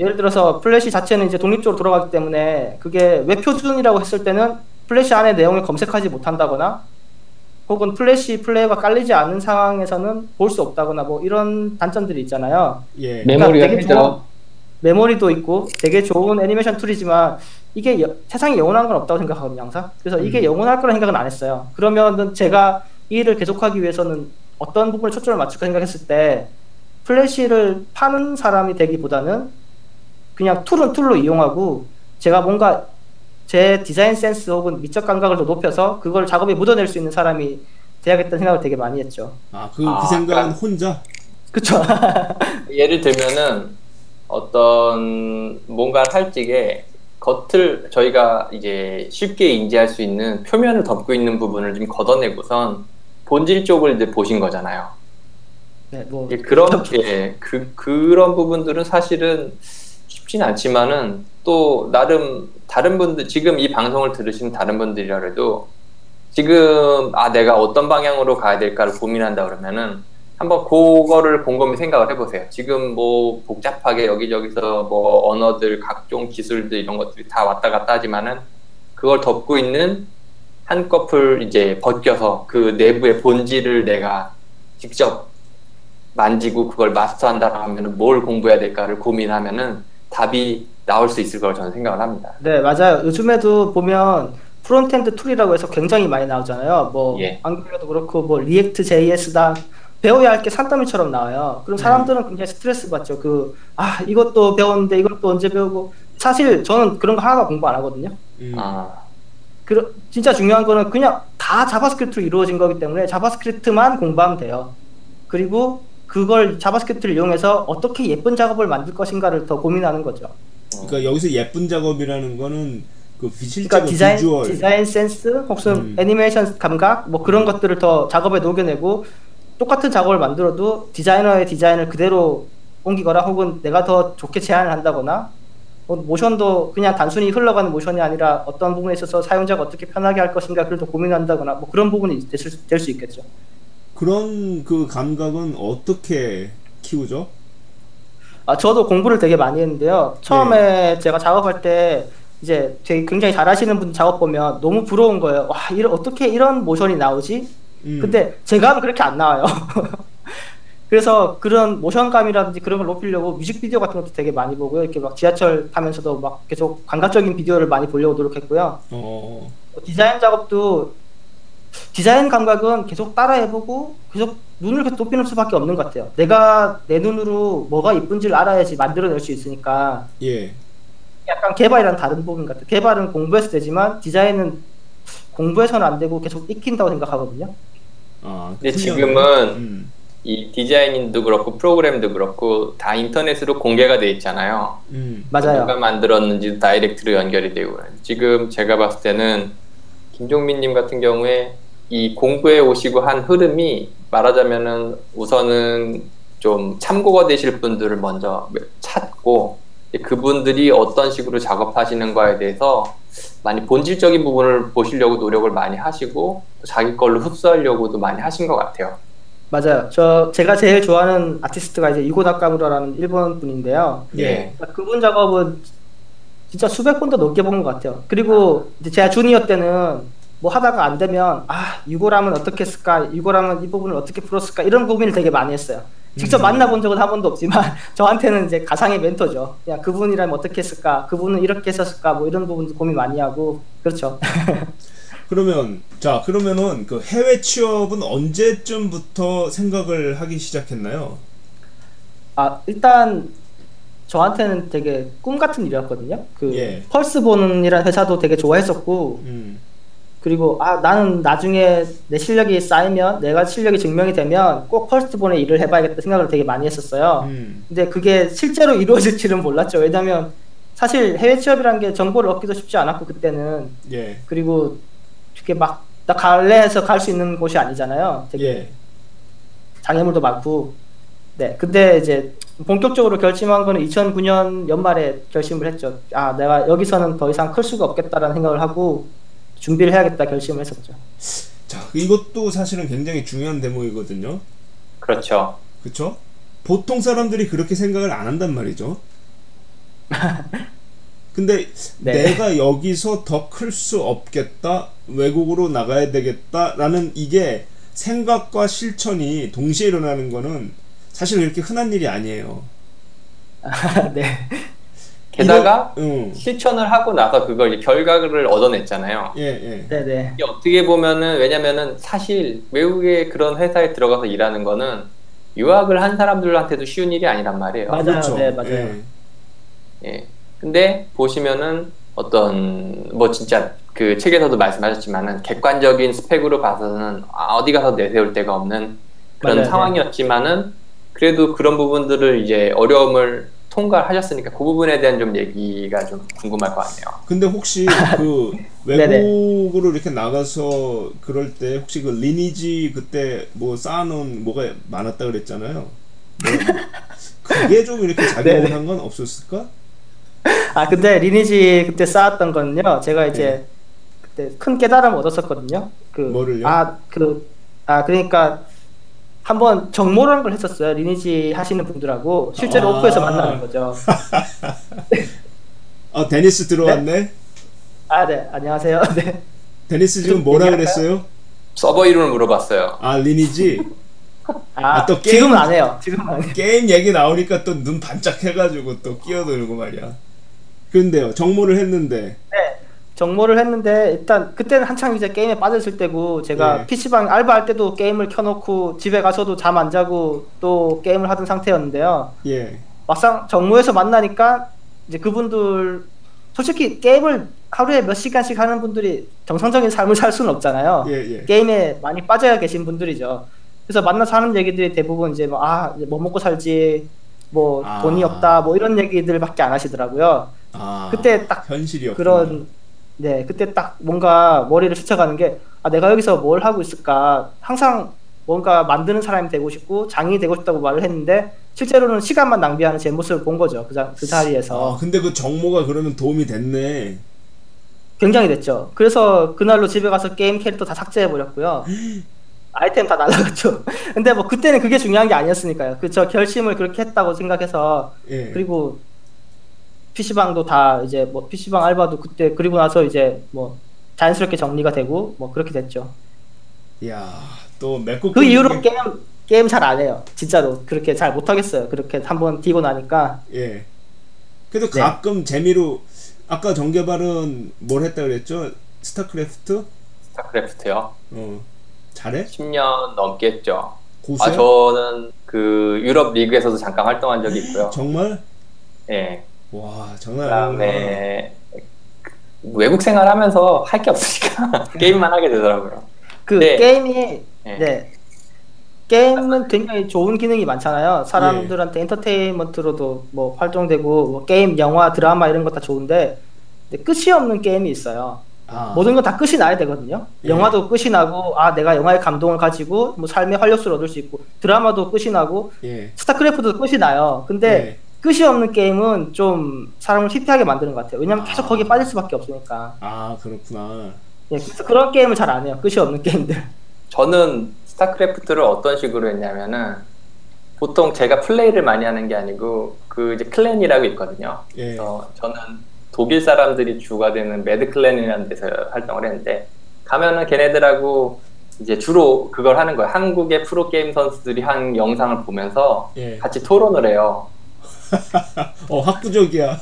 예를 들어서 플래시 자체는 이제 독립적으로 돌아가기 때문에 그게 웹 표준이라고 했을 때는 플래시 안에 내용을 검색하지 못한다거나 혹은 플래시 플레이어가 깔리지 않은 상황에서는 볼 수 없다거나 뭐 이런 단점들이 있잖아요. 예, 메모리가 되게 크죠. 좋은 메모리도 있고 되게 좋은 애니메이션 툴이지만 이게 여- 세상에 영원한 건 없다고 생각하거든요 항상 그래서 이게 음. 영원할 거라 생각은 안 했어요 그러면은 제가 이 일을 계속하기 위해서는 어떤 부분에 초점을 맞출까 생각했을 때 플래시를 파는 사람이 되기보다는 그냥 툴은 툴로 이용하고 제가 뭔가 제 디자인 센스 혹은 미적 감각을 더 높여서 그걸 작업에 묻어낼 수 있는 사람이 돼야겠다는 생각을 되게 많이 했죠. 아, 그, 아, 그 생각은 그러니까- 혼자, 그쵸. *laughs* 예를 들면은 어떤 뭔가를 할 적에 겉을 저희가 이제 쉽게 인지할 수 있는 표면을 덮고 있는 부분을 좀 걷어내고선 본질 쪽을 이제 보신 거잖아요. 네, 뭐 예, 그런 *laughs* 예, 그 그런 부분들은 사실은 쉽진 않지만은 또 나름 다른 분들 지금 이 방송을 들으시는 다른 분들이라도 지금 아 내가 어떤 방향으로 가야 될까를 고민한다 그러면은 한번 그거를 곰곰이 생각을 해보세요. 지금 뭐 복잡하게 여기저기서 뭐 언어들 각종 기술들 이런 것들이 다 왔다 갔다 하지만은 그걸 덮고 있는 한꺼풀 이제 벗겨서 그 내부의 본질을 내가 직접 만지고 그걸 마스터한다고 하면은 뭘 공부해야 될까를 고민하면은 답이 나올 수 있을 거라고 저는 생각을 합니다. 네, 맞아요. 요즘에도 보면 front-end 툴이라고 해서 굉장히 많이 나오잖아요. 뭐 예. Angular도 그렇고 뭐 React JS다 배워야 할 게 산더미처럼 나와요. 그럼 사람들은 굉장히 스트레스 받죠. 그 아 이것도 배웠는데 이것도 언제 배우고 사실 저는 그런 거 하나도 공부 안 하거든요. 음. 아, 그 진짜 중요한 거는 그냥 다 JavaScript로 이루어진 거기 때문에 JavaScript만 공부하면 돼요. 그리고 그걸 JavaScript를 이용해서 어떻게 예쁜 작업을 만들 것인가를 더 고민하는 거죠. 그러니까 여기서 예쁜 작업이라는 거는 그 그러니까 디자인 비주얼 디자인 센스 혹은 음. 애니메이션 감각 뭐 그런 것들을 더 작업에 녹여내고 똑같은 작업을 만들어도 디자이너의 디자인을 그대로 옮기거나 혹은 내가 더 좋게 제안을 한다거나 뭐 모션도 그냥 단순히 흘러가는 모션이 아니라 어떤 부분에 있어서 사용자가 어떻게 편하게 할 것인가 그걸 더 고민한다거나 뭐 그런 부분이 될 수 있겠죠. 그런 그 감각은 어떻게 키우죠? 아, 저도 공부를 되게 많이 했는데요. 처음에 제가 작업할 때 이제 되게 굉장히 잘하시는 분 작업 보면 너무 부러운 거예요. 와, 이런 어떻게 이런 모션이 나오지? 음. 근데 제가 하면 그렇게 안 나와요. *laughs* 그래서 그런 모션감이라든지 그런 걸 높이려고 뮤직비디오 같은 것도 되게 많이 보고요. 이렇게 막 지하철 타면서도 막 계속 감각적인 비디오를 많이 보려고 노력했고요. 어, 디자인 작업도 디자인 감각은 계속 따라해보고 계속 눈을 계속 높이는 수밖에 없는 것 같아요. 내가 내 눈으로 뭐가 이쁜지를 알아야지 만들어낼 수 있으니까 예. 약간 개발이랑 다른 부분 같아요. 개발은 공부해서 되지만 디자인은 공부해서는 안 되고 계속 익힌다고 생각하거든요. 아, 근데. 지금은 음. 이 디자인도 그렇고 프로그램도 그렇고 다 인터넷으로 공개가 돼 있잖아요. 음. 맞아요. 누가 만들었는지 다이렉트로 연결이 되고 지금 제가 봤을 때는 김종민님 같은 경우에 이 공부해 오시고 한 흐름이 말하자면은 우선은 좀 참고가 되실 분들을 먼저 찾고 그분들이 어떤 식으로 작업하시는 거에 대해서 많이 본질적인 부분을 보시려고 노력을 많이 하시고 자기 걸로 흡수하려고도 많이 하신 것 같아요. 맞아요. 저 제가 제일 좋아하는 아티스트가 이제 이고 나카무라라는 일본 분인데요. 예. 그러니까 그분 작업은 진짜 수백 번도 넘게 본 것 같아요. 그리고 제가 주니어 때는 뭐 하다가 안 되면 아 이거라면 어떻게 했을까 이거라면 이 부분을 어떻게 풀었을까 이런 고민을 되게 많이 했어요. 직접 음. 만나본 적은 한 번도 없지만 *laughs* 저한테는 이제 가상의 멘토죠. 그냥 그분이라면 어떻게 했을까 그분은 이렇게 했었을까 뭐 이런 부분도 고민 많이 하고 그렇죠. *laughs* 그러면 자 그러면은 그 해외 취업은 언제쯤부터 생각을 하기 시작했나요? 아 일단 저한테는 되게 꿈 같은 일이었거든요. 그 예. 펄스본이라는 회사도 되게 좋아했었고 음. 그리고 아 나는 나중에 내 실력이 쌓이면 내가 실력이 증명이 되면 꼭 펄스본에 일을 해봐야겠다 생각을 되게 많이 했었어요. 음. 근데 그게 실제로 *laughs* 이루어질지는 몰랐죠. 왜냐면 사실 해외 취업이란 게 정보를 얻기도 쉽지 않았고 그때는 예. 그리고 이렇게 막 나 갈래 해서 갈 수 있는 곳이 아니잖아요. 되게 예. 장애물도 많고. 네. 근데 이제 본격적으로 결심한 거는 2009년 연말에 결심을 했죠. 아, 내가 여기서는 더 이상 클 수가 없겠다라는 생각을 하고 준비를 해야겠다 결심을 했었죠. 자 이것도 사실은 굉장히 중요한 대목이거든요. 그렇죠. 그쵸? 보통 사람들이 그렇게 생각을 안 한단 말이죠. *laughs* 근데 네. 내가 여기서 더 클 수 없겠다, 외국으로 나가야 되겠다라는 이게 생각과 실천이 동시에 일어나는 거는 사실 그렇게 흔한 일이 아니에요. *laughs* 네. 게다가 이거- 응. 실천을 하고 나서 그걸 이제 결과를 얻어냈잖아요. 예, 예. 네, 네. 이게 어떻게 보면은 왜냐면은 사실 외국의 그런 회사에 들어가서 일하는 거는 유학을 한 사람들한테도 쉬운 일이 아니란 말이에요. 맞아요. 네, 맞아요. 예. 예. 근데 보시면은 어떤 뭐 진짜 그 책에서도 말씀하셨지만은 객관적인 스펙으로 봐서는 아, 어디 가서 내세울 데가 없는 그런 맞아요, 네. 상황이었지만은 그래도 그런 부분들을 이제 어려움을 통과를 하셨으니까 그 부분에 대한 좀 얘기가 좀 궁금할 것 같네요. 근데 혹시 *laughs* 그 네네. 외국으로 이렇게 나가서 그럴 때 혹시 그 리니지 그때 뭐 쌓아놓은 뭐가 많았다 그랬잖아요. 뭐 *laughs* 그게 좀 이렇게 작용을 네네. 한건 없었을까? 아 근데 리니지 그때 쌓았던 거는요. 제가 이제 네. 그때 큰 깨달음 얻었었거든요. 그 뭐를요? 아그 아 그러니까 한번 정모라는 걸 했었어요. 리니지 하시는 분들하고 실제로 아. 오프에서 만나는 거죠. 아 *laughs* 데니스 들어왔네. 아네 안녕하세요. *laughs* 네. 데니스 지금 좀 뭐라 얘기할까요? 그랬어요? 서버 이름을 물어봤어요. 아 리니지 아, 아, 또 게임- 지금은 안 해요. 지금은 안 해요. 게임 얘기 나오니까 또 눈 반짝 해가지고 또 끼어들고 말이야. 그런데요 정모를 했는데 정모를 했는데 일단 그때는 한창 이제 게임에 빠졌을 때고 제가 네. PC방 알바할 때도 게임을 켜놓고 집에 가서도 잠 안 자고 또 게임을 하던 상태였는데요. 예 막상 정모에서 만나니까 이제 그분들 솔직히 게임을 하루에 몇 시간씩 하는 분들이 정상적인 삶을 살 수는 없잖아요. 예, 예. 게임에 많이 빠져 계신 분들이죠. 그래서 만나서 하는 얘기들이 대부분 이제 뭐, 아, 이제 뭐 먹고 살지, 뭐 아. 돈이 없다, 뭐 이런 얘기들밖에 안 하시더라고요. 아 그때 딱 현실이었구나. 그런 네 그때 딱 뭔가 머리를 스쳐가는 게 아 내가 여기서 뭘 하고 있을까? 항상 뭔가 만드는 사람이 되고 싶고 장이 되고 싶다고 말을 했는데 실제로는 시간만 낭비하는 제 모습을 본 거죠 그, 자, 그 자리에서. 아 근데 그 정모가 그러면 도움이 됐네. 굉장히 됐죠. 그래서 그날로 집에 가서 게임 캐릭터 다 삭제해 버렸고요. *gasps* 아이템 다 날라갔죠. *laughs* 근데 뭐 그때는 그게 중요한 게 아니었으니까요. 그 저 결심을 그렇게 했다고 생각해서 예. 그리고 PC방도 다 이제 뭐 PC방 알바도 그때 그리고 나서 이제 뭐 자연스럽게 정리가 되고 뭐 그렇게 됐죠. 야또 맺고 그 끊는 이후로 게- 게임 게임 잘 안 해요. 진짜로 그렇게 잘 못 하겠어요. 그렇게 한번 뛰고 나니까 예. 그래도 네. 가끔 재미로 아까 정개발은 뭘 했다 그랬죠? 스타크래프트? 스타크래프트요. 어 잘해? 10년 넘게 했죠. 고수야? 아 저는 그 유럽 리그에서도 잠깐 활동한 적이 있고요. 정말? 예. 와 장난 아니구나. 그다음에 외국 생활하면서 할 게 없으니까 *laughs* 게임만 하게 되더라고요. 그 네. 게임이 네. 네. 게임은 굉장히 좋은 기능이 많잖아요. 사람들한테 엔터테인먼트로도 뭐 활동되고 뭐 게임, 영화, 드라마 이런 거 다 좋은데 근데 끝이 없는 게임이 있어요. 아, 모든 건 다 끝이 나야 되거든요. 예. 영화도 끝이 나고 아 내가 영화의 감동을 가지고 뭐 삶의 활력소를 얻을 수 있고 드라마도 끝이 나고 예. 스타크래프트도 끝이 나요. 근데 예. 끝이 없는 게임은 좀 사람을 피폐하게 만드는 것 같아요. 왜냐면 계속 아. 거기에 빠질 수밖에 없으니까. 아 그렇구나. 예, 그래서 그런 게임을 잘 안 해요. 끝이 없는 게임들. 저는 스타크래프트를 어떤 식으로 했냐면은 보통 제가 플레이를 많이 하는 게 아니고 그 이제 clan이라고 있거든요. 예. 그래서 저는 독일 사람들이 주가 되는 Mad clan이라는 데서 활동을 했는데 가면은 걔네들하고 이제 주로 그걸 하는 거예요. 한국의 프로 게임 선수들이 한 영상을 보면서 예. 같이 토론을 해요. 어 학구적이야.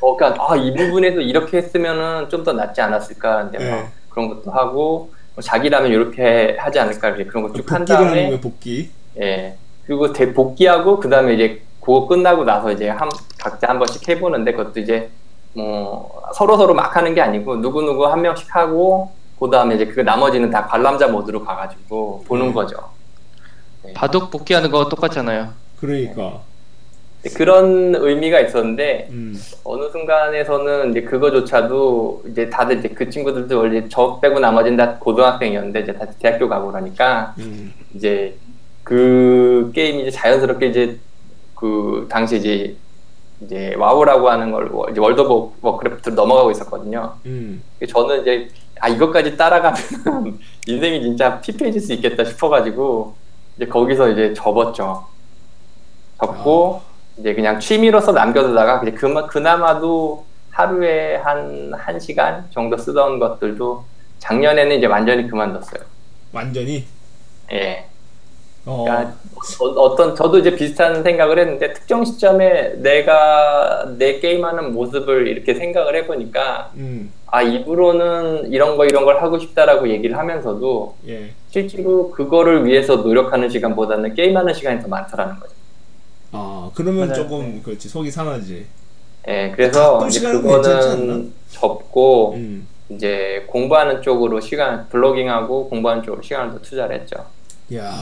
어, 그러니까 아, 이 부분에서 이렇게 했으면은 좀 더 낫지 않았을까 근데 막 네. 그런 것도 하고 뭐 자기라면 이렇게 하지 않을까 이렇게 그런 거 쭉한 복귀를 하는 다음에 거야 복귀. 예 그리고 대 복귀하고 그 다음에 이제 그거 끝나고 나서 이제 한 각자 한 번씩 해보는데 그것도 이제 뭐 서로 서로 막 하는 게 아니고 누구 누구 한 명씩 하고 그 다음에 이제 그 나머지는 다 관람자 모드로 가가지고 보는 음. 거죠. 예. 바둑 복귀하는 거 똑같잖아요. 그러니까. 네, 그런 의미가 있었는데 음. 어느 순간에서는 이제 그거조차도 이제 다들 이제 그 친구들도 원래 저 빼고 나머지는 다 고등학생이었는데 이제 다 대학교 가고 그러니까 음. 이제 그 게임이 이제 자연스럽게 이제 그 당시 이제 이제 WoW라고 하는 걸 이제 World of Warcraft로 넘어가고 있었거든요. 음. 저는 이제 아 이것까지 따라가면 *laughs* 인생이 진짜 피폐해질 수 있겠다 싶어가지고 이제 거기서 이제 접었죠. 접고 이제 그냥 취미로서 남겨두다가 그마, 그나마도 하루에 한 1시간 정도 쓰던 것들도 작년에는 이제 완전히 그만뒀어요. 완전히. 예. 어. 그러니까 어, 떤 저도 이제 비슷한 생각을 했는데 특정 시점에 내가 내 게임하는 모습을 이렇게 생각을 해보니까 음. 아 입으로는 이런 거 이런 걸 하고 싶다라고 얘기를 하면서도 예. 실제로 그거를 위해서 노력하는 시간보다는 게임하는 시간이 더 많더라는 거죠. 아 그러면 맞아요. 조금 그렇지 속이 상하지. 예, 그래서 이제 괜찮지 않나? 그거는 접고 음. 이제 공부하는 쪽으로 시간 블로깅하고 공부하는 쪽으로 시간을 더 투자를 했죠. 야.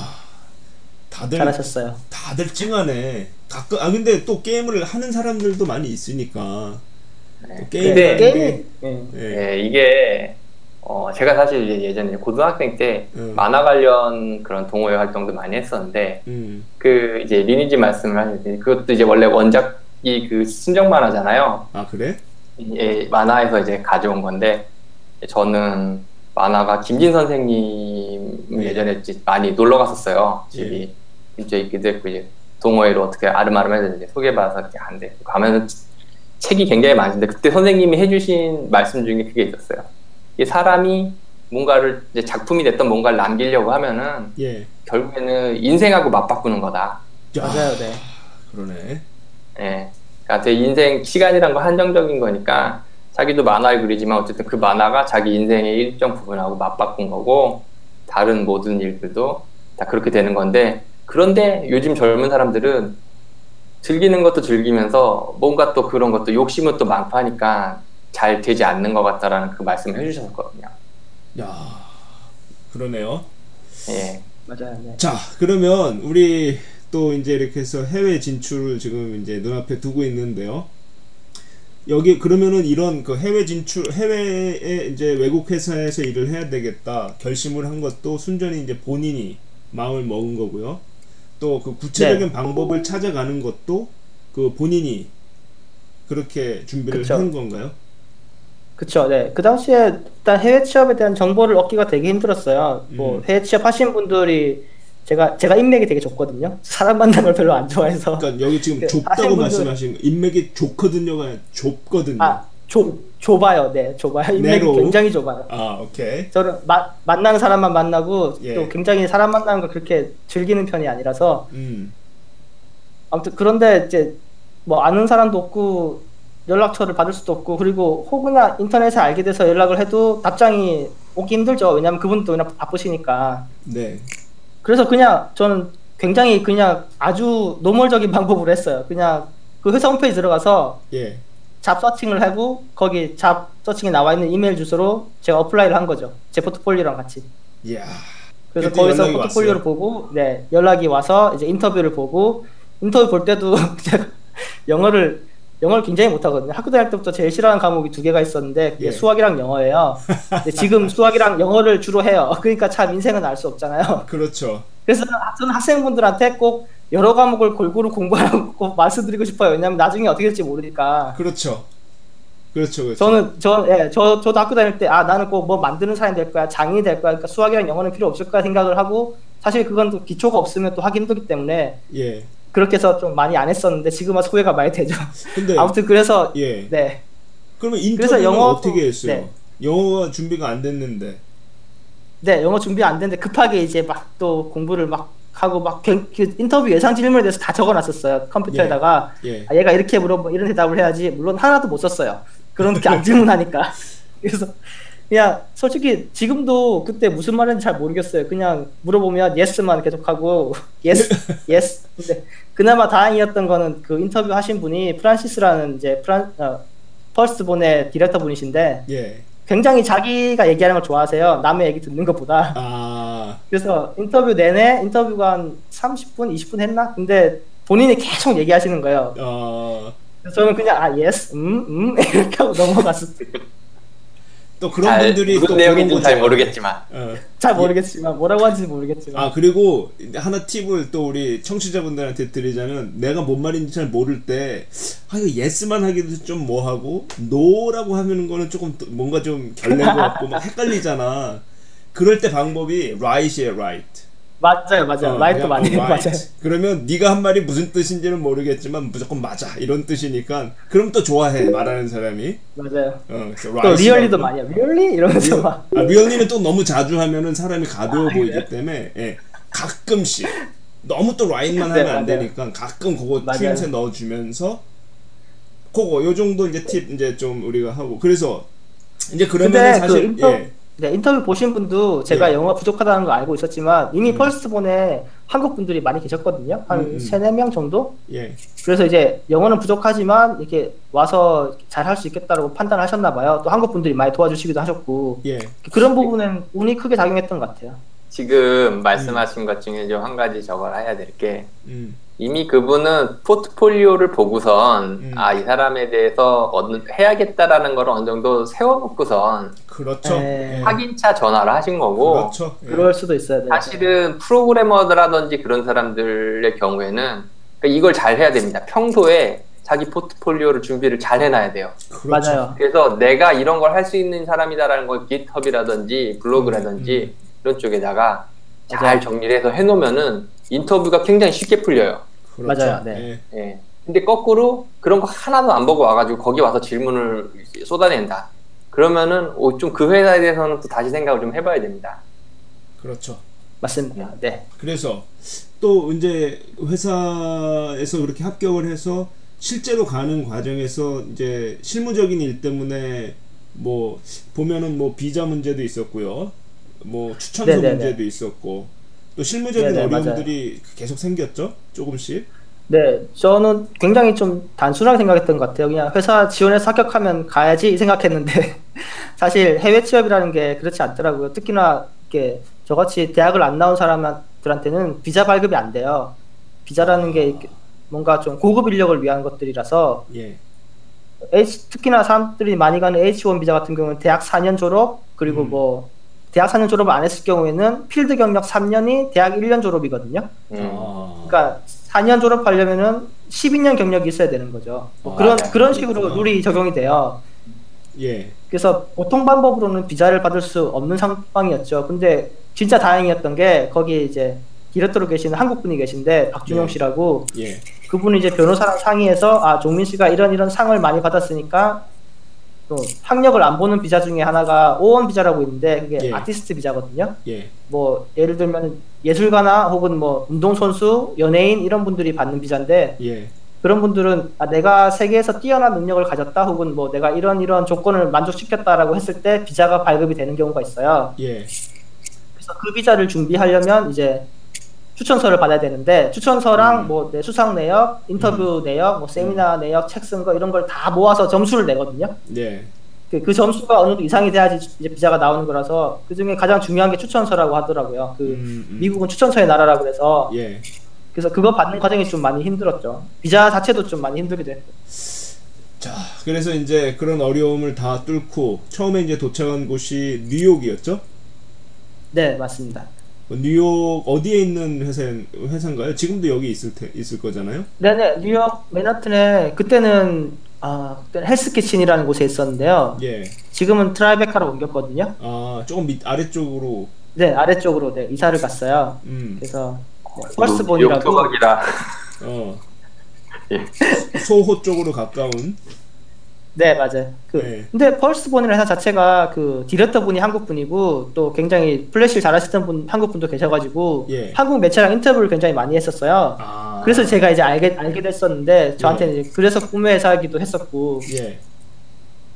다들 잘하셨어요. 다들 찡하네. 가끔 아 근데 또 게임을 하는 사람들도 많이 있으니까 또 게임 근데 게임이 예. 예. 예, 이게 어, 제가 사실 이제 예전에 고등학생 때 음. 만화 관련 그런 동호회 활동도 많이 했었는데 음. 그 이제 리니지 말씀을 하는데 그것도 이제 원래 원작이 그 순정 만화잖아요. 아 그래? 예, 만화에서 이제 가져온 건데 저는 만화가 김진 선생님 네. 예전에 이제 많이 놀러 갔었어요. 집이 근처에 있기도 했고 이제 동호회로 어떻게 아름아름 해서 이제 소개받아서 이렇게 간대 가면은 책이 굉장히 많은데 그때 선생님이 해주신 말씀 중에 그게 있었어요. 이 사람이 뭔가를 이제 작품이 됐던 뭔가를 남기려고 하면은 예. 결국에는 인생하고 맞바꾸는 거다. 야, 맞아요, 네. 그러네. 예. 그러니까 제 인생 시간이란 건 한정적인 거니까 자기도 만화를 그리지만 어쨌든 그 만화가 자기 인생의 일정 부분하고 맞바꾼 거고 다른 모든 일들도 다 그렇게 되는 건데 그런데 요즘 젊은 사람들은 즐기는 것도 즐기면서 뭔가 또 그런 것도 욕심은 또 많고 하니까 잘 되지 않는 것 같다라는 그 말씀을 해주셨거든요. 야, 그러네요. 예. 맞아요, 네. 자, 그러면 우리 또 이제 이렇게 해서 해외 진출을 지금 이제 눈앞에 두고 있는데요. 여기 그러면은 이런 그 해외 진출 해외에 이제 외국 회사에서 일을 해야 되겠다 결심을 한 것도 순전히 이제 본인이 마음을 먹은 거고요. 또 그 구체적인 네. 방법을 찾아가는 것도 그 본인이 그렇게 준비를 그쵸. 한 건가요? 그쵸, 네. 그 당시에 일단 해외 취업에 대한 정보를 얻기가 되게 힘들었어요. 뭐 음. 해외 취업 하신 분들이 제가 제가 인맥이 되게 좁거든요. 사람 만나는 걸 별로 안 좋아해서. 그러니까 여기 지금 그 좁다고 분들- 말씀하신 거 인맥이 좋거든요가 아니라 좁거든요. 아, 좁 좁아요. 네, 좁아요. 인맥이 내로? 굉장히 좁아요. 아, 오케이. 저는 마, 만나는 사람만 만나고 예. 또 굉장히 사람 만나는 걸 그렇게 즐기는 편이 아니라서 음. 아무튼 그런데 이제 뭐 아는 사람도 없고 연락처를 받을 수도 없고 그리고 혹여나 인터넷에 알게 돼서 연락을 해도 답장이 오기 힘들죠. 왜냐면 그분도 그냥 바쁘시니까. 네. 그래서 그냥 저는 굉장히 그냥 아주 normal적인 *laughs* 방법으로 했어요. 그냥 그 회사 홈페이지 들어가서 예. job searching을 하고 거기 job searching에 나와 있는 이메일 주소로 제가 apply를 한 거죠. 제 포트폴리오랑 같이. 이야. 그래서 거기서 포트폴리오를 왔어요? 보고 네 연락이 와서 이제 인터뷰를 보고 인터뷰 볼 때도 *laughs* 제가 영어를 영어를 굉장히 못하거든요. 학교 다닐 때부터 제일 싫어하는 과목이 두 개가 있었는데 그게 예. 수학이랑 영어예요. 근데 지금 *laughs* 수학이랑 영어를 주로 해요. *laughs* 그러니까 참 인생은 알 수 없잖아요. *laughs* 그렇죠. 그래서 저는 학생분들한테 꼭 여러 과목을 골고루 공부하라고 꼭 말씀드리고 싶어요. 왜냐면 나중에 어떻게 될지 모르니까. 그렇죠. 그렇죠. 그렇죠. 저는 저 예, 저 저도 학교 다닐 때 아 나는 꼭 뭐 만드는 사람이 될 거야 장인이 될 거야 그러니까 수학이랑 영어는 필요 없을 거야 생각을 하고 사실 그건 또 기초가 없으면 또 하기 힘들기 때문에 예. 그렇게 해서 좀 많이 안 했었는데 지금 와서 후회가 많이 되죠. 근데 *laughs* 아무튼 그래서 예. 네 그러면 인터뷰는 영어- 어떻게 했어요? 네. 영어가 준비가 안 됐는데. 네, 영어 준비 안 됐는데 급하게 이제 막 또 공부를 막 하고 막그 인터뷰 예상 질문에 대해서 다 적어놨었어요 컴퓨터에다가 예. 아, 얘가 이렇게 물어보 이런 대답을 해야지 물론 하나도 못 썼어요 그런 게안 *laughs* 질문하니까 그래서 그냥 솔직히 지금도 그때 무슨 말인지 잘 모르겠어요 그냥 물어보면 yes만 계속하고 *laughs* yes yes 근데 그나마 다행이었던 거는 그 인터뷰 하신 분이 프란시스라는 이제 프란 어, Firstborn의 디렉터 분이신데 예. 굉장히 자기가 얘기하는 걸 좋아하세요 남의 얘기 듣는 것보다 아. 그래서 인터뷰 내내 인터뷰가 한 30분, 20분 했나? 근데 본인이 계속 얘기하시는 거예요. 어. 그래서 저는 그냥 아 yes, 음, 음 *laughs* 이렇게 하고 넘어갔었어요. 또 그런 잘, 분들이 무슨 또 내용인지는 그런 잘 거죠. 모르겠지만 어. 잘 모르겠지만 뭐라고 하는지 모르겠지만 아 그리고 하나 팁을 또 우리 청취자분들한테 드리자면 내가 뭔 말인지 잘 모를 때 아 이거 yes만 하기도 좀 뭐하고 no라고 하는 거는 조금 또 뭔가 좀 결례인 것 같고 막 헷갈리잖아 그럴 때 방법이 right이에요 right 맞아요, 맞아요. 어, right 많이 어, 맞아요. 그러면 네가 한 말이 무슨 뜻인지는 모르겠지만 무조건 맞아 이런 뜻이니까 그럼 또 좋아해 말하는 사람이 맞아요. 어, 또. really도 많이 해요. really 이러면서 real, 막 아, really는 또 너무 자주 하면은 사람이 가벼워 아, 보이기? 때문에 예, 가끔씩 너무 또 라인만 네, 하면 안 맞아요. 되니까 가끔 그거. 트임새 넣어주면서 그거 요 정도 이제 팁 이제 좀 우리가 하고 그래서 이제 그러면 그 사실 인터 예, 네, 인터뷰 보신 분도 제가 예. 영어 부족하다는 거 알고 있었지만 이미 음. 퍼스트본에 한국 분들이 많이 계셨거든요. 한 음, 음. 세네 명 정도? 예, 그래서 이제 영어는 부족하지만 이렇게 와서 잘 할 수 있겠다라고 판단을 하셨나 봐요. 또 한국 분들이 많이 도와주시기도 하셨고 예. 그런 부분은 운이 크게 작용했던 것 같아요. 지금 말씀하신 것 중에 좀 한 가지 저걸 해야 될게 음. 이미 그분은 포트폴리오를 보고선 음. 아이 사람에 대해서 어느, 해야겠다라는 걸 어느 정도 세워놓고선 그렇죠. 네. 예. 확인차 전화를 하신 거고 그렇죠. 예. 그럴 수도 있어요. 네. 사실은 프로그래머라든지 그런 사람들의 경우에는 그러니까 이걸 잘 해야 됩니다. 평소에 자기 포트폴리오를 준비를 잘 해놔야 돼요. 그렇죠. 맞아요. 그래서 내가 이런 걸 할 수 있는 사람이다라는 걸 GitHub이라든지 블로그라든지 음, 이런 쪽에다가 잘 맞아요. 정리를 해서 해놓으면은 인터뷰가 굉장히 쉽게 풀려요. 그렇죠. 맞아요. 네. 예. 예. 근데 거꾸로 그런 거 하나도 안 보고 와가지고 거기 와서 질문을 쏟아낸다. 그러면은 좀 그 회사에 대해서는 또 다시 생각을 좀 해봐야 됩니다. 그렇죠. 맞습니다. 네. 그래서 또 이제 회사에서 그렇게 합격을 해서 실제로 가는 과정에서 이제 실무적인 일 때문에 뭐 보면은 뭐 비자 문제도 있었고요. 뭐 추천서 네네네. 문제도 있었고 또 실무적인 네네, 어려움들이 계속 생겼죠. 조금씩. 네, 저는 굉장히 좀 단순하게 생각했던 것 같아요. 그냥 회사 지원해서 합격하면 가야지 생각했는데 *laughs* 사실 해외 취업이라는 게 그렇지 않더라고요. 특히나 이렇게 저같이 대학을 안 나온 사람들한테는 비자 발급이 안 돼요. 비자라는 게 뭔가 좀 고급 인력을 위한 것들이라서 예. H, 특히나 사람들이 많이 가는 H1 비자 같은 경우는 대학 4년 졸업 그리고 음. 뭐 대학 4년 졸업을 안 했을 경우에는 필드 경력 3년이 대학 1년 졸업이거든요. 음. 아. 그러니까 4년 졸업하려면은 12년 경력이 있어야 되는 거죠. 뭐 아, 그런 네. 그런 식으로 그렇구나. 룰이 적용이 돼요. 예. 그래서 보통 방법으로는 비자를 받을 수 없는 상황이었죠. 근데 진짜 다행이었던 게 거기 이제 디렉터로 계시는 한국 분이 계신데 박준용 네. 씨라고 예. 그분이 이제 변호사랑 상의해서 아 종민 씨가 이런 이런 상을 많이 받았으니까 또 학력을 안 보는 비자 중에 하나가 O1 비자라고 있는데 그게 예. 아티스트 비자거든요. 예. 뭐 예를 들면 예술가나 혹은 뭐 운동선수, 연예인 이런 분들이 받는 비자인데 예. 그런 분들은 아, 내가 세계에서 뛰어난 능력을 가졌다 혹은 뭐 내가 이런 이런 조건을 만족시켰다라고 했을 때 비자가 발급이 되는 경우가 있어요. 예. 그래서 그 비자를 준비하려면 이제 추천서를 받아야 되는데 추천서랑 음. 뭐내 수상 내역, 인터뷰 내역, 뭐 세미나 내역, 책 쓴 거 이런 걸 다 모아서 점수를 내거든요. 예. 그, 그 점수가 어느 정도 이상이 돼야지 이제 비자가 나오는 거라서 그 중에 가장 중요한 게 추천서라고 하더라고요. 그 음, 음. 미국은 추천서의 나라라 그래서 예. 그래서 그거 받는 과정이 좀 많이 힘들었죠. 비자 자체도 좀 많이 힘들기도 했고. 자, 그래서 이제 그런 어려움을 다 뚫고 처음에 이제 도착한 곳이 뉴욕이었죠? 네, 맞습니다. 어, 뉴욕 어디에 있는 회사 회사인가요? 지금도 여기 있을 테, 있을 거잖아요. 네네, 뉴욕 맨하튼에 그때는 아, 그때는 헬스키친이라는 곳에 있었는데요. 예. 지금은 트라이베카로 옮겼거든요. 아 조금 밑 아래쪽으로. 네, 아래쪽으로 네, 이사를 갔어요. 음. 그래서 네, Firstborn이라고 토박이라 어. *laughs* 예. 소호 쪽으로 가까운. 네, 맞아요. 그 네. 근데 Firstborn이라는 회사 자체가 그 디렉터 분이 한국 분이고 또 굉장히 플래시를 잘하시던 분 한국 분도 계셔가지고 예. 한국 매체랑 인터뷰를 굉장히 많이 했었어요. 아. 그래서 제가 이제 알게 알게 됐었는데 저한테는 예. 그래서 꿈의 회사이기도 했었고 예.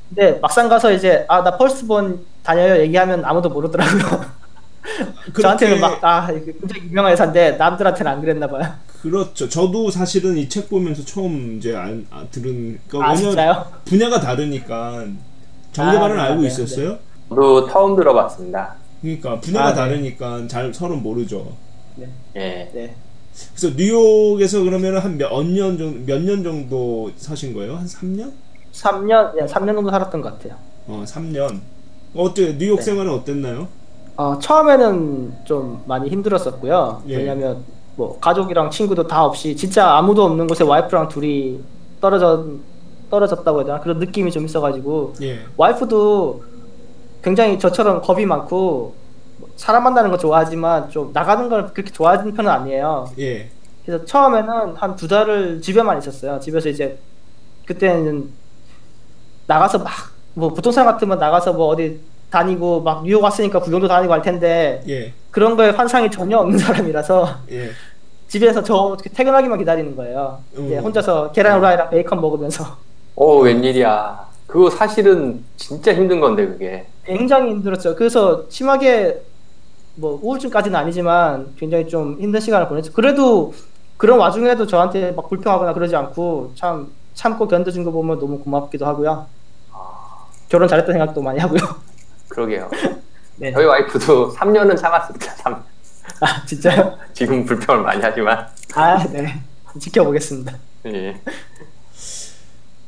근데 막상 가서 이제 아 나 펄스본 다녀요 얘기하면 아무도 모르더라고요. 저한테는 막아 굉장히 유명한 회사인데 남들한테는 안 그랬나 봐요. 그렇죠. 저도 사실은 이 책 보면서 처음 이제 안, 아, 들은 거아 진짜요? 분야가 다르니까 정보관을 아, 알고 네, 있었어요. 저도 처음 들어봤습니다. 그러니까 분야가 아, 네. 다르니까 잘 서로 모르죠. 예. 네. 그래서 뉴욕에서 그러면 한몇년 정도 몇년 정도 사신 거예요? 한 3년? 3년 네, 3년 정도 살았던 것 같아요. 어, 3년. 어때? 뉴욕 네. 생활은 어땠나요? 어, 처음에는 좀 많이 힘들었었고요. 예. 왜냐면 뭐 가족이랑 친구도 다 없이 진짜 아무도 없는 곳에 와이프랑 둘이 떨어져 떨어졌다고 해야 되나 그런 느낌이 좀 있어가지고 예. 와이프도 굉장히 저처럼 겁이 많고 뭐 사람 만나는 거 좋아하지만 좀 나가는 걸 그렇게 좋아하는 편은 아니에요. 예. 그래서 처음에는 한 두 달을 집에만 있었어요. 집에서 이제 그때는 나가서 막 뭐 보통 사람 같으면 나가서 뭐 어디 다니고 막 뉴욕 왔으니까 구경도 다니고 할 텐데 예. 그런 거에 환상이 전혀 없는 사람이라서 예. *laughs* 집에서 저 퇴근하기만 기다리는 거예요. 이제 음. 혼자서 계란 후라이랑 베이컨 먹으면서 오 웬일이야. 그거 사실은 진짜 힘든 건데 그게. 굉장히 힘들었죠. 그래서 심하게 뭐 우울증까지는 아니지만 굉장히 좀 힘든 시간을 보냈죠. 그래도 그런 와중에도 저한테 막 불평하거나 그러지 않고 참 참고 견뎌준 거 보면 너무 고맙기도 하고요. 결혼 잘했다 생각도 많이 하고요. *laughs* 그러게요. *laughs* 네. 저희 와이프도 3년은 참았습니다. 3. 아 진짜요? 지금 불평을 많이 하지만 아 네. 지켜보겠습니다. 예.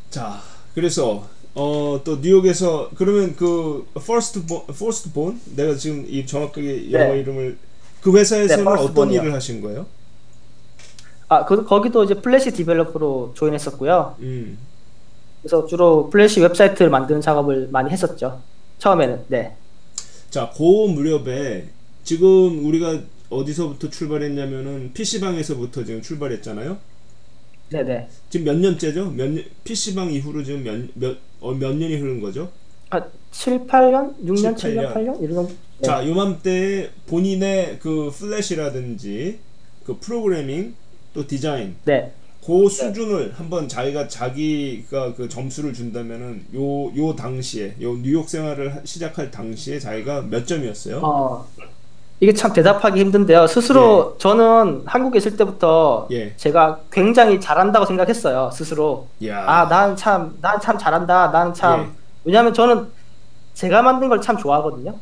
자, 그래서 어 또 뉴욕에서 그러면 그 Firstborn Firstborn 내가 지금 이 정확하게 영어 네. 이름을 그 회사에서는 네, 어떤. 일을 하신 거예요? 아 그, 거기도 이제 플래시 developer로 join했었고요. 음. 그래서 주로 플래시 웹사이트를 만드는 작업을 많이 했었죠. 처음에는 네. 자, 그 무렵에 지금 우리가 어디서부터 출발했냐면은 PC방에서부터 지금 출발했잖아요. 네네. 지금 몇 년째죠? 몇 년, PC방 이후로 지금 몇, 몇, 어, 몇 년이 흐른 거죠? 아 7, 8년? 6년, 7, 7년, 8년? 이런? 네. 자, 요맘때 본인의 그 플래시라든지 그 프로그래밍 또 디자인 네. 그 수준을 한번 자기가 자기가 그 점수를 준다면은 요 요 당시에 요 뉴욕 생활을 하- 시작할 당시에 자기가 몇 점이었어요? 어, 이게 참 대답하기 힘든데요. 스스로 저는 한국에 있을 때부터 예. 제가 굉장히 잘한다고 생각했어요. 스스로. 야. 아, 난 참, 난 참 잘한다. 난 참. 예. 왜냐하면 저는 제가 만든 걸 참 좋아하거든요.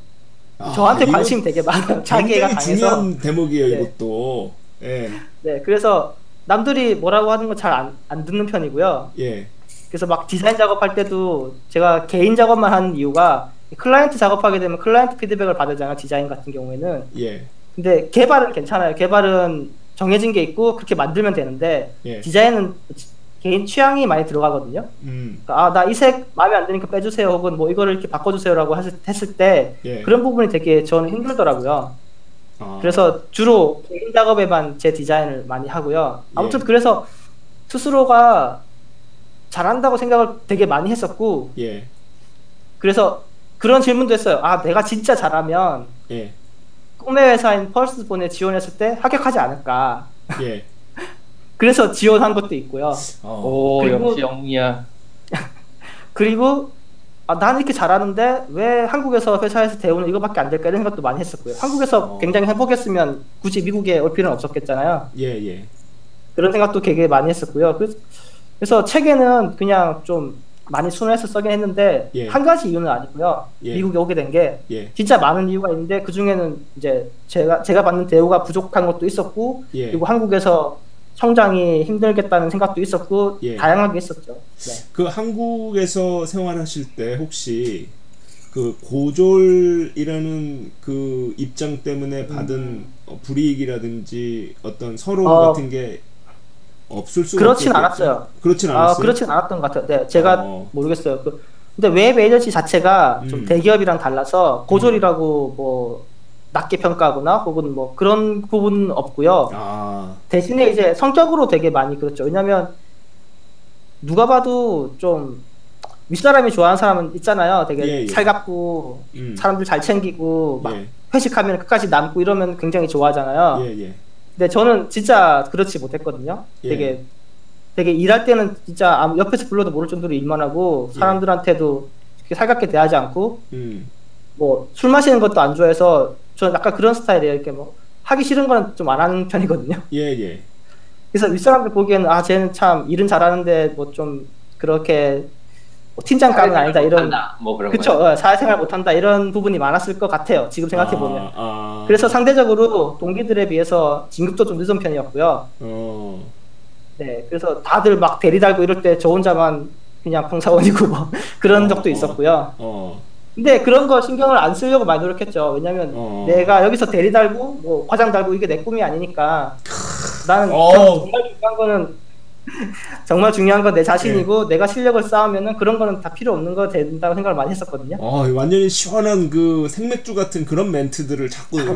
아, 저한테 관심이 되게 많아요. 자기가 굉장히 강해서. 중요한 대목이에요, 네. 이것도. 예. 네, 그래서 남들이 뭐라고 하는 거잘안 안 듣는 편이고요. 예. 그래서 막 디자인 작업할 때도 제가 개인 작업만 하는 이유가 클라이언트 작업하게 되면 클라이언트 피드백을 받으잖아요. 디자인 같은 경우에는. 예. 근데 개발은 괜찮아요. 개발은 정해진 게 있고 그렇게 만들면 되는데 예. 디자인은 개인 취향이 많이 들어가거든요. 음. 아나 이 색 마음에 안 드니까 빼주세요 혹은 뭐 이거를 이렇게 바꿔주세요라고 했을, 했을 때 예. 그런 부분이 되게 저는 힘들더라고요. 아. 그래서 주로 개인 작업에만 제 디자인을 많이 하고요. 아무튼 예. 그래서 스스로가 잘한다고 생각을 되게 많이 했었고 예. 그래서 그런 질문도 했어요. 아 내가 진짜 잘하면 예. 꿈의 회사인 펄스본에 지원했을 때 합격하지 않을까. 예. *laughs* 그래서 지원한 것도 있고요. 어. 오 그리고- 역시 영미야. *laughs* 그리고 아, 나는 이렇게 잘하는데 왜 한국에서 회사에서 대우는 이거밖에 안 될까 이런 생각도 많이 했었고요. 한국에서 어. 굉장히 행복했으면 굳이 미국에 올 필요는 없었겠잖아요. 예, 예. 그런 생각도 되게 많이 했었고요. 그래서, 그래서 책에는 그냥 좀 많이 순화해서 써긴 했는데 예. 한 가지 이유는 아니고요. 예. 미국에 오게 된게 예. 진짜 많은 이유가 있는데 그 중에는 이제 제가 제가 받는 대우가 부족한 것도 있었고 예. 그리고 한국에서 성장이 힘들겠다는 생각도 있었고 예. 다양하게 있었죠. 네. 그 한국에서 생활하실 때 혹시 그 고졸이라는 그 입장 때문에 받은 어, 불이익이라든지 어떤 서로 음. 어. 같은 게 없을 수 그렇진 않았어요. 그렇진 아, 않았어요. 그렇진 않았던 것 같아요. 네, 제가 어. 모르겠어요. 그, 근데 웹 에이전시 자체가 좀 음. 대기업이랑 달라서 고졸이라고 뭐 낮게 평가하거나 혹은 뭐 그런 부분은 없고요. 아, 대신에 이제 성격으로 되게 많이 그렇죠. 왜냐면 누가 봐도 좀 윗사람이 좋아하는 사람은 있잖아요. 되게 예, 예. 살갑고 음. 사람들 잘 챙기고 막 예. 회식하면 끝까지 남고 이러면 굉장히 좋아하잖아요. 예, 예. 근데 저는 진짜 그렇지 못했거든요. 예. 되게 되게 일할 때는 진짜 옆에서 불러도 모를 정도로 일만 하고 예. 사람들한테도 살갑게 대하지 않고 음. 뭐술 마시는 것도 안 좋아해서 저는 약간 그런 스타일이에요. 이렇게 뭐 하기 싫은 건 좀 안 하는 편이거든요. 예, 예. 그래서 윗사람들 보기에는 아 쟤는 참 일은 잘하는데 뭐 좀 그렇게 뭐 팀장감은 아니다 이런 한다, 뭐 그런 그쵸 거. 어, 사회생활 못한다 이런 부분이 많았을 것 같아요. 지금 생각해 보면. 아, 아. 그래서 상대적으로 동기들에 비해서 진급도 좀 늦은 편이었고요. 어. 네, 그래서 다들 막 대리 달고 이럴 때 저 혼자만 그냥 평사원이고 뭐 *laughs* 그런 어, 적도 어. 있었고요. 어. 근데 그런 거 신경을 안 쓰려고 많이 노력했죠. 왜냐면 어. 내가 여기서 대리 달고 뭐 과장 달고 이게 내 꿈이 아니니까 나는 어. 정말 중요한 거는 *laughs* 정말 중요한 건 내 자신이고 내가 실력을 쌓으면은 그런 거는 다 필요 없는 거 된다고 생각을 많이 했었거든요. 어, 완전히 시원한 그 생맥주 같은 그런 멘트들을 자꾸 아.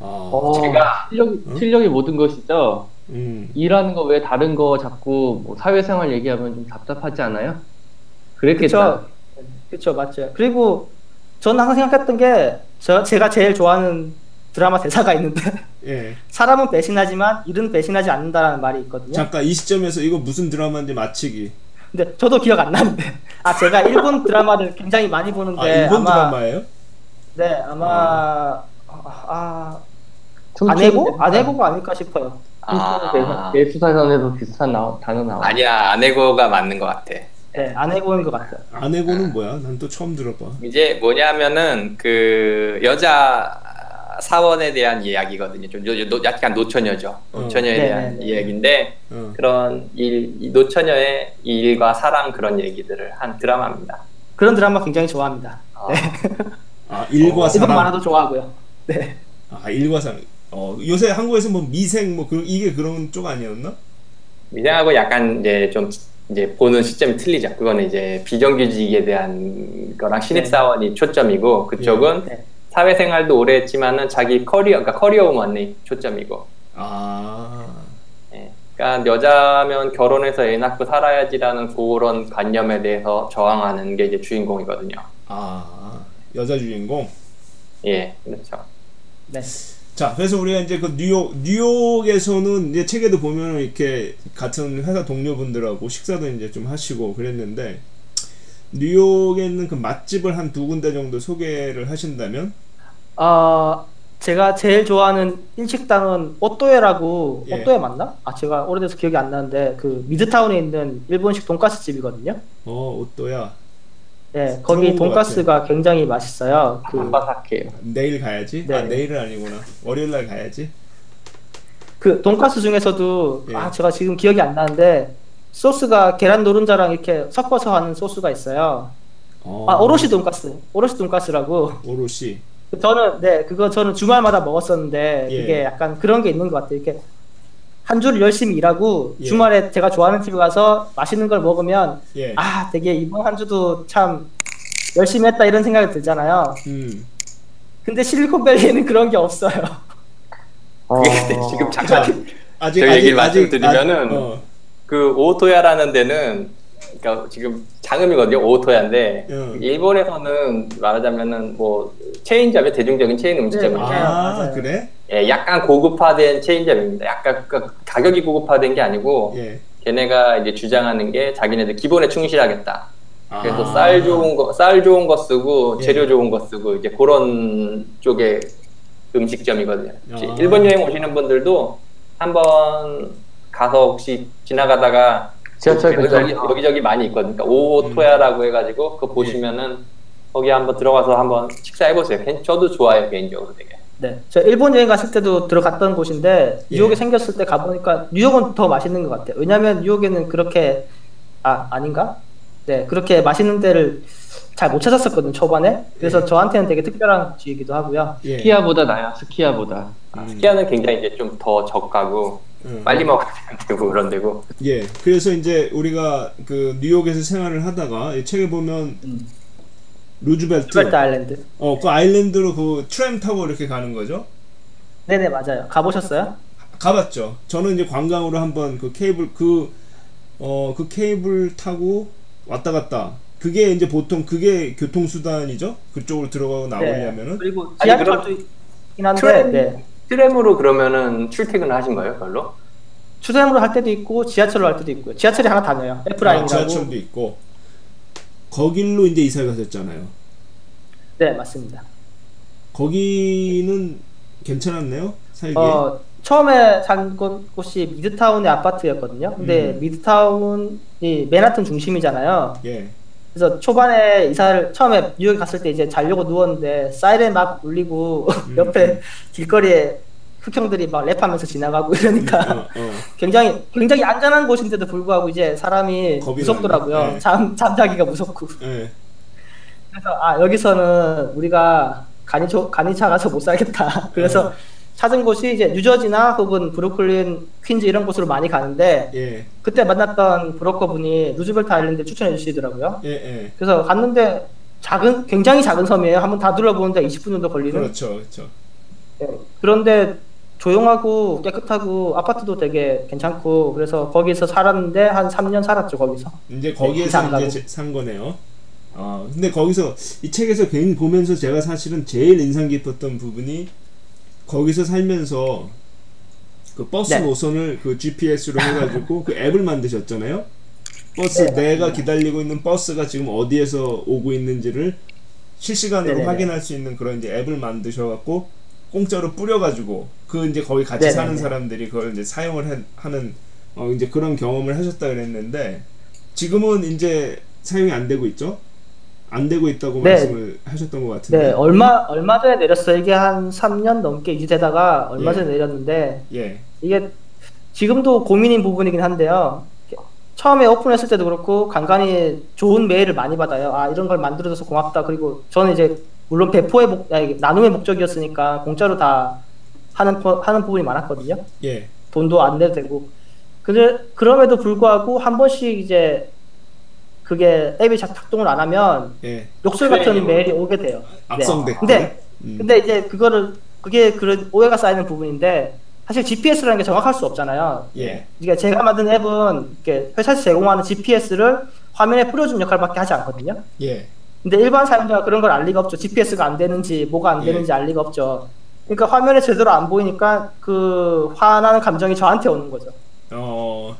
어. 제가 실력이 실력이 모든 것이죠. 음. 일하는 거 왜 다른 거 자꾸 뭐 사회생활 얘기하면 좀 답답하지 않아요? 그랬겠다. 그쵸. 그쵸, 맞죠. 그리고 저는 항상 생각했던 게, 저, 제가 제일 좋아하는 드라마 대사가 있는데, 예. *laughs* 사람은 배신하지만 일은 배신하지 않는다라는 말이 있거든요. 잠깐 이 시점에서 이거 무슨 드라마인지 맞히기. 근데 저도 기억 안 나는데, 아, 제가 일본 드라마를 굉장히 많이 보는데, 아, 일본 마 드라마예요? 네, 아마, 아, 아 춤추는 아내고? 아내고가 아닐까 싶어요. 대사. 내 수사전에도 비슷한 나, 단어 나와. 아니야 아내고가 맞는 것 같아. 네, 안 해보는 것 같아요. 아내고는 뭐야? 난 또 처음 들어봐. 이제 뭐냐면은 그 여자 사원에 대한 이야기거든요. 좀 요- 요- 약간 노처녀죠. 어. 노처녀에 네, 대한 네, 네. 이야기인데 어. 그런 일, 이 노처녀의 일과 사랑 그런 얘기들을 한 드라마입니다. 그런 드라마 굉장히 좋아합니다. 어, 아 일과 일본 사랑. 만화도 좋아하고요. 네. 아 일과 사랑. 어 요새 한국에서 뭐 미생 뭐 그, 이게 그런 쪽 아니었나? 미생하고 약간 이제 좀 이제 보는 시점이 틀리죠. 그거는 이제 비정규직에 대한 거랑 신입사원이 초점이고 그쪽은 네. 사회생활도 오래 했지만은 자기 커리어, 그러니까 커리어 우먼이 초점이고 아 예. 그러니까 여자면 결혼해서 애 낳고 살아야지라는 그런 관념에 대해서 저항하는 게 이제 주인공이거든요. 아, 여자 주인공. 예, 그렇죠. 네. 자, 그래서 우리가 이제 그 뉴욕 뉴욕에서는 이제 책에도 보면 이렇게 같은 회사 동료분들하고 식사도 이제 좀 하시고 그랬는데 뉴욕에 있는 그 맛집을 한 두 군데 정도 소개를 하신다면 어, 제가 제일 좋아하는 일식당은 오또에라고 예. 오또에 맞나? 아 제가 오래돼서 기억이 안 나는데 그 미드타운에 있는 일본식 돈가스 집이거든요. 어 오또야 네, 거기 들어본 것 돈가스가 굉장히 맛있어요. 그, 한바삭해요. 내일 가야지. 아 네. 내일은 아니구나. 월요일 날 가야지. 그 돈가스 중에서도 예. 아 제가 지금 기억이 안 나는데 소스가 계란 노른자랑 이렇게 섞어서 하는 소스가 있어요. 어, 아 오로시 돈가스, 오로시 돈가스라고. 오롯이. 저는 네 그거 저는 주말마다 먹었었는데 예. 이게 약간 그런 게 있는 것 같아요. 이렇게 한 주를 열심히 일하고 예. 주말에 제가 좋아하는 집에 가서 맛있는 걸 먹으면 예. 아 되게 이번 한 주도 참 열심히 했다 이런 생각이 들잖아요. 음. 근데 실리콘밸리에는 그런 게 없어요. 근데 지금 자, 잠깐 아직 저 얘기를 아직 말씀드리면은 아직, 어, 그 오토야라는 데는 그러니까 지금 장음이거든요. 오토야인데 응. 일본에서는 말하자면은 뭐 체인점이 대중적인 체인 음식점이에요. 네, 맞아요. 아 맞아요. 그래? 예, 약간 고급화된 체인점입니다. 약간 그 가격이 고급화된 게 아니고 예. 걔네가 이제 주장하는 게 자기네들 기본에 충실하겠다. 그래서 아. 쌀 좋은 거, 쌀 좋은 거 쓰고 예. 재료 좋은 거 쓰고 이제 그런 쪽의 음식점이거든요. 아. 일본 여행 오시는 분들도 한번 가서 혹시 지나가다가 지하철 여기, 근처에 여기, 저기 많이 있거든요. 그러니까 오토야라고 해가지고 그거 보시면은 거기 한번 들어가서 한번 식사해 보세요. 저도 좋아요 개인적으로 되게. 네, 저 일본 여행 갔을 때도 들어갔던 곳인데 예. 뉴욕에 생겼을 때 가보니까 뉴욕은 더 맛있는 것 같아요. 왜냐하면 뉴욕에는 그렇게 아 아닌가? 네, 그렇게 맛있는 데를 잘 못 찾았었거든 초반에. 그래서 예. 저한테는 되게 특별한 곳이기도 하고요. 예. 스키야보다 나야 스키야보다 음. 스키야는 굉장히 이제 좀더 적가고 음. 빨리 먹어야 되고 그런 데고. 예. 그래서 이제 우리가 그 뉴욕에서 생활을 하다가 이 책에 보면 음. 루즈벨트 트벨트 아일랜드. 어, 그 아일랜드로 그 트램 타고 이렇게 가는 거죠? 네네 맞아요. 가보셨어요? 가봤죠. 저는 이제 관광으로 한번 그 케이블 그 어, 그 케이블 타고 왔다 갔다. 그게 이제 보통 그게 교통수단이죠? 그쪽으로 들어가고 나오려면은. 네. 그리고 아니, 지하철도 있긴 한데 트램- 네. 트램으로 그러면은 출퇴근을 하신 거예요, 별로? 추세함으로 할 때도 있고 지하철로 할 때도 있고요. 지하철이 하나 다녀요. 아, F라인이라고. 지하철도 있고. 거길로 이제 이사 가셨잖아요. 네 맞습니다. 거기는 괜찮았네요? 살기. 어, 처음에 산 곳- 곳이 미드타운의 아파트였거든요. 근데 음. 미드타운이 맨하튼 중심이잖아요. 예. 그래서 초반에 이사를 처음에 뉴욕에 갔을 때 이제 자려고 누웠는데 사이렌 막 울리고 음. *laughs* 옆에 길거리에 흑형들이 막 랩하면서 지나가고 이러니까 어, 어. *laughs* 굉장히 굉장히 안전한 곳인데도 불구하고 이제 사람이 무섭더라고요. 네. 잠 잠자기가 무섭고. 예. 그래서 아 여기서는 우리가 간이 조, 간이 작아서 못 살겠다. *laughs* 그래서 어. 찾은 곳이 이제 뉴저지나 혹은 브루클린, 퀸즈 이런 곳으로 많이 가는데 예. 그때 만났던 브로커 분이 루즈벨트 아일랜드 추천해 주시더라고요. 예, 예. 그래서 갔는데 작은 굉장히 작은 섬이에요. 한번 다 둘러보는데 20분 정도 걸리는. 그렇죠. 그렇죠. 네. 그런데 조용하고 깨끗하고 아파트도 되게 괜찮고 그래서 거기서 살았는데 한 3년 살았죠 거기서. 이제 거기에서. 이제 제- 산 거네요. 아, 근데 거기서 이 책에서 괜히 보면서 제가 사실은 제일 인상 깊었던 부분이 거기서 살면서 그 버스 네. 노선을 그 GPS로 *laughs* 해가지고 그 앱을 만드셨잖아요. 버스 네, 내가. 기다리고 있는 버스가 지금 어디에서 오고 있는지를 실시간으로 네네네. 확인할 수 있는 그런 이제 앱을 만드셔갖고 공짜로 뿌려가지고 그 이제 거기 같이 네네네. 사는 사람들이 그걸 이제 사용을 해- 하는 어 이제 그런 경험을 하셨다 그랬는데 지금은 이제 사용이 안 되고 있죠? 안 되고 있다고 네. 말씀을 하셨던 것 같은데. 네, 얼마 얼마 전에 내렸어요. 이게 한 3년 넘게 유지되다가 얼마 예. 전에 내렸는데 예. 이게 지금도 고민인 부분이긴 한데요. 처음에 오픈했을 때도 그렇고 간간히 좋은 메일을 많이 받아요. 아 이런 걸 만들어줘서 고맙다. 그리고 저는 이제 물론 배포의 목, 아니, 나눔의 목적이었으니까 공짜로 다 하는 거- 하는 부분이 많았거든요. 예. 돈도 안 내도 되고. 그래 그럼에도 불구하고 한 번씩 이제 그게 앱이 작- 작동을 안 하면 예. 욕설 같은 그래, 메일이 오게 돼요. 악성 네. 댓글. 근데 음. 근데 이제 그거를 그게 그런 오해가 쌓이는 부분인데 사실 GPS라는 게 정확할 수 없잖아요. 예. 그러니까 제가 만든 앱은 이렇게 회사에서 제공하는 GPS를 화면에 뿌려주는 역할밖에 하지 않거든요. 예. 근데 일반 사용자가 그런 걸 알 리가 없죠. GPS가 안 되는지 뭐가 안 예. 되는지 알 리가 없죠. 그러니까 화면에 제대로 안 보이니까 그 화나는 감정이 저한테 오는 거죠. 어.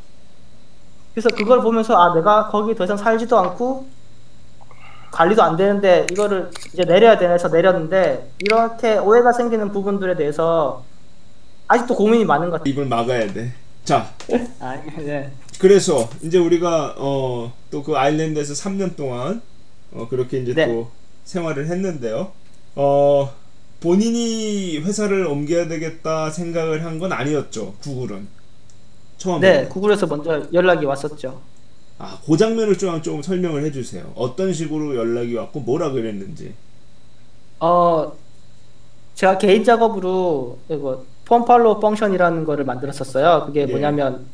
그래서 그걸 보면서 아 내가 거기 더 이상 살지도 않고 관리도 안 되는데 이거를 이제 내려야 되나 해서 내렸는데 이렇게 오해가 생기는 부분들에 대해서 아직도 고민이 많은 것 같아요. 입을 막아야 돼. 자, *laughs* 아, 네. 그래서 이제 우리가 어 또 그 아일랜드에서 3년 동안 어 그렇게 이제 네. 또 생활을 했는데요. 어 본인이 회사를 옮겨야 되겠다 생각을 한 건 아니었죠. 구글은 처음에. 네, 구글에서 먼저 연락이 왔었죠. 아, 그 장면을 좀, 좀 설명을 해주세요. 어떤 식으로 연락이 왔고 뭐라 그랬는지. 어, 제가 개인 작업으로 이거 폼 팔로우 펑션이라는 거를 만들었었어요. 그게 예. 뭐냐면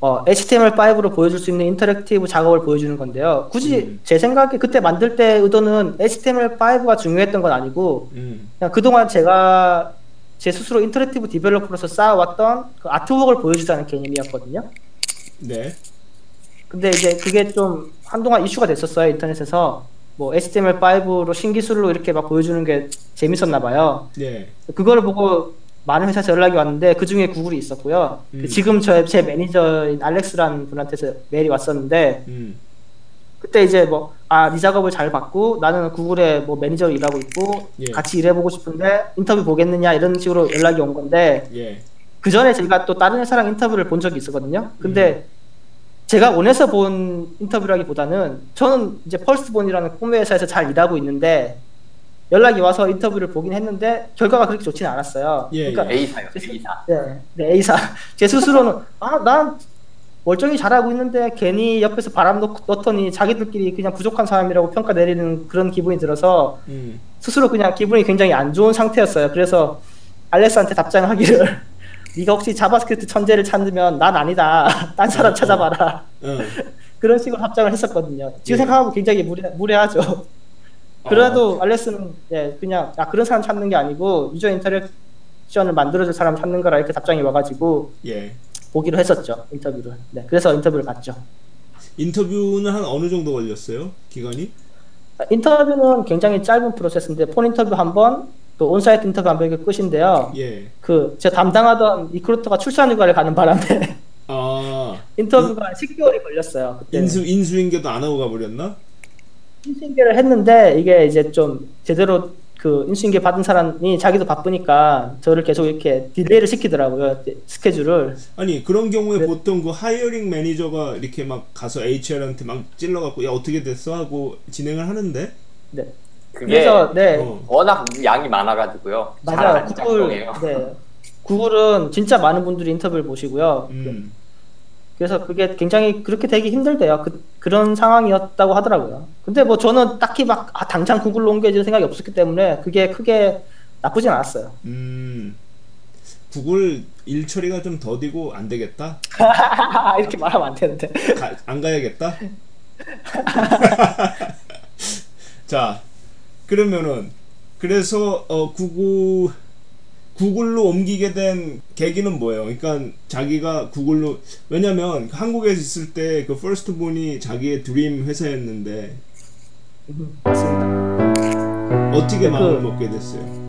어, HTML5로 보여줄 수 있는 interactive 작업을 보여주는 건데요. 굳이 음. 제 생각에 그때 만들 때 의도는 HTML5가 중요했던 건 아니고 음, 그냥 그동안 제가 제 스스로 interactive developer로서 쌓아왔던 그 artwork을 보여주자는 개념이었거든요. 네. 근데 이제 그게 좀 한동안 이슈가 됐었어요 인터넷에서 뭐 HTML5로 신기술로 이렇게 막 보여주는 게 재밌었나 봐요. 네. 그거를 보고 많은 회사에서 연락이 왔는데 그 중에 구글이 있었고요. 그 음. 지금 저제 매니저인 알렉스라는 분한테서 메일이 왔었는데 음, 그때 이제 뭐 아 네 작업을 잘 받고 나는 구글에 뭐 매니저로 일하고 있고 예. 같이 일해보고 싶은데 인터뷰 보겠느냐 이런 식으로 연락이 온 건데 예. 그 전에 제가 또 다른 회사랑 인터뷰를 본 적이 있었거든요. 근데 음. 제가 원해서 본 인터뷰라기보다는 저는 이제 펄스본이라는 꿈의 회사에서 잘 일하고 있는데 연락이 와서 인터뷰를 보긴 했는데 결과가 그렇게 좋지는 않았어요. 예, 그러니까 A사요, A사. 네, 네, A사 *laughs* 제 스스로는 아 난 멀쩡히 잘하고 있는데 괜히 옆에서 바람 넣, 넣더니 자기들끼리 그냥 부족한 사람이라고 평가 내리는 그런 기분이 들어서 음, 스스로 그냥 기분이 굉장히 안 좋은 상태였어요. 그래서 알렉스한테 답장하기를 *laughs* 네가 혹시 JavaScript 천재를 찾으면 난 아니다. *laughs* 딴 사람 어, 어. 찾아봐라. 어, 그런 식으로 답장을 했었거든요. 지금 예. 생각하면 굉장히 무례, 무례하죠. 어. 그래도 알렉스는 예, 그냥 아, 그런 사람 찾는 게 아니고 user interaction을 만들어줄 사람 찾는 거라 이렇게 답장이 와가지고 예. 보기로 했었죠 인터뷰를. 네, 그래서 인터뷰를 갔죠. 인터뷰는 한 어느 정도 걸렸어요? 기간이? 아, 인터뷰는 굉장히 짧은 프로세스인데 phone interview 한 번, 또 onsite interview 한 번 이게 끝인데요. 예. 그 제가 담당하던 recruiter가 출산 휴가를 가는 바람에 아, *laughs* 인터뷰가 10개월이 걸렸어요. 그때 인수 인수인계도 안 하고 가버렸나? 인수인계를 했는데 이게 이제 좀 제대로 그 인수인계 받은 사람이 자기도 바쁘니까 저를 계속 이렇게 delay를 시키더라고요 스케줄을. 아니 그런 경우에 네. 보통 그 hiring manager가 이렇게 막 가서 HR한테 막 찔러갖고 야 어떻게 됐어 하고 진행을 하는데 네. 그래서 네 어. 워낙 양이 많아가지고요. 맞아요. 잘안 구글 작동해요. 네 구글은 진짜 많은 분들이 인터뷰를 보시고요. 음, 그래서 그게 굉장히 그렇게 되기 힘들대요. 그, 그런 상황이었다고 하더라고요. 근데 뭐 저는 딱히 막 아, 당장 구글로 옮겨질 생각이 없었기 때문에 그게 크게 나쁘진 않았어요. 음, 구글 일 처리가 좀 더디고 안 되겠다. *laughs* 이렇게 말하면 안 되는데. 가, 안 가야겠다. *laughs* *laughs* 자, 그러면은 그래서 어 구글 구글로 옮기게 된 계기는 뭐예요? 그러니까 자기가 구글로 왜냐면 한국에 있을 때 그 Firstborn이 자기의 dream 회사였는데 음, 맞습니다. 어떻게 그- 마음을 먹게 됐어요?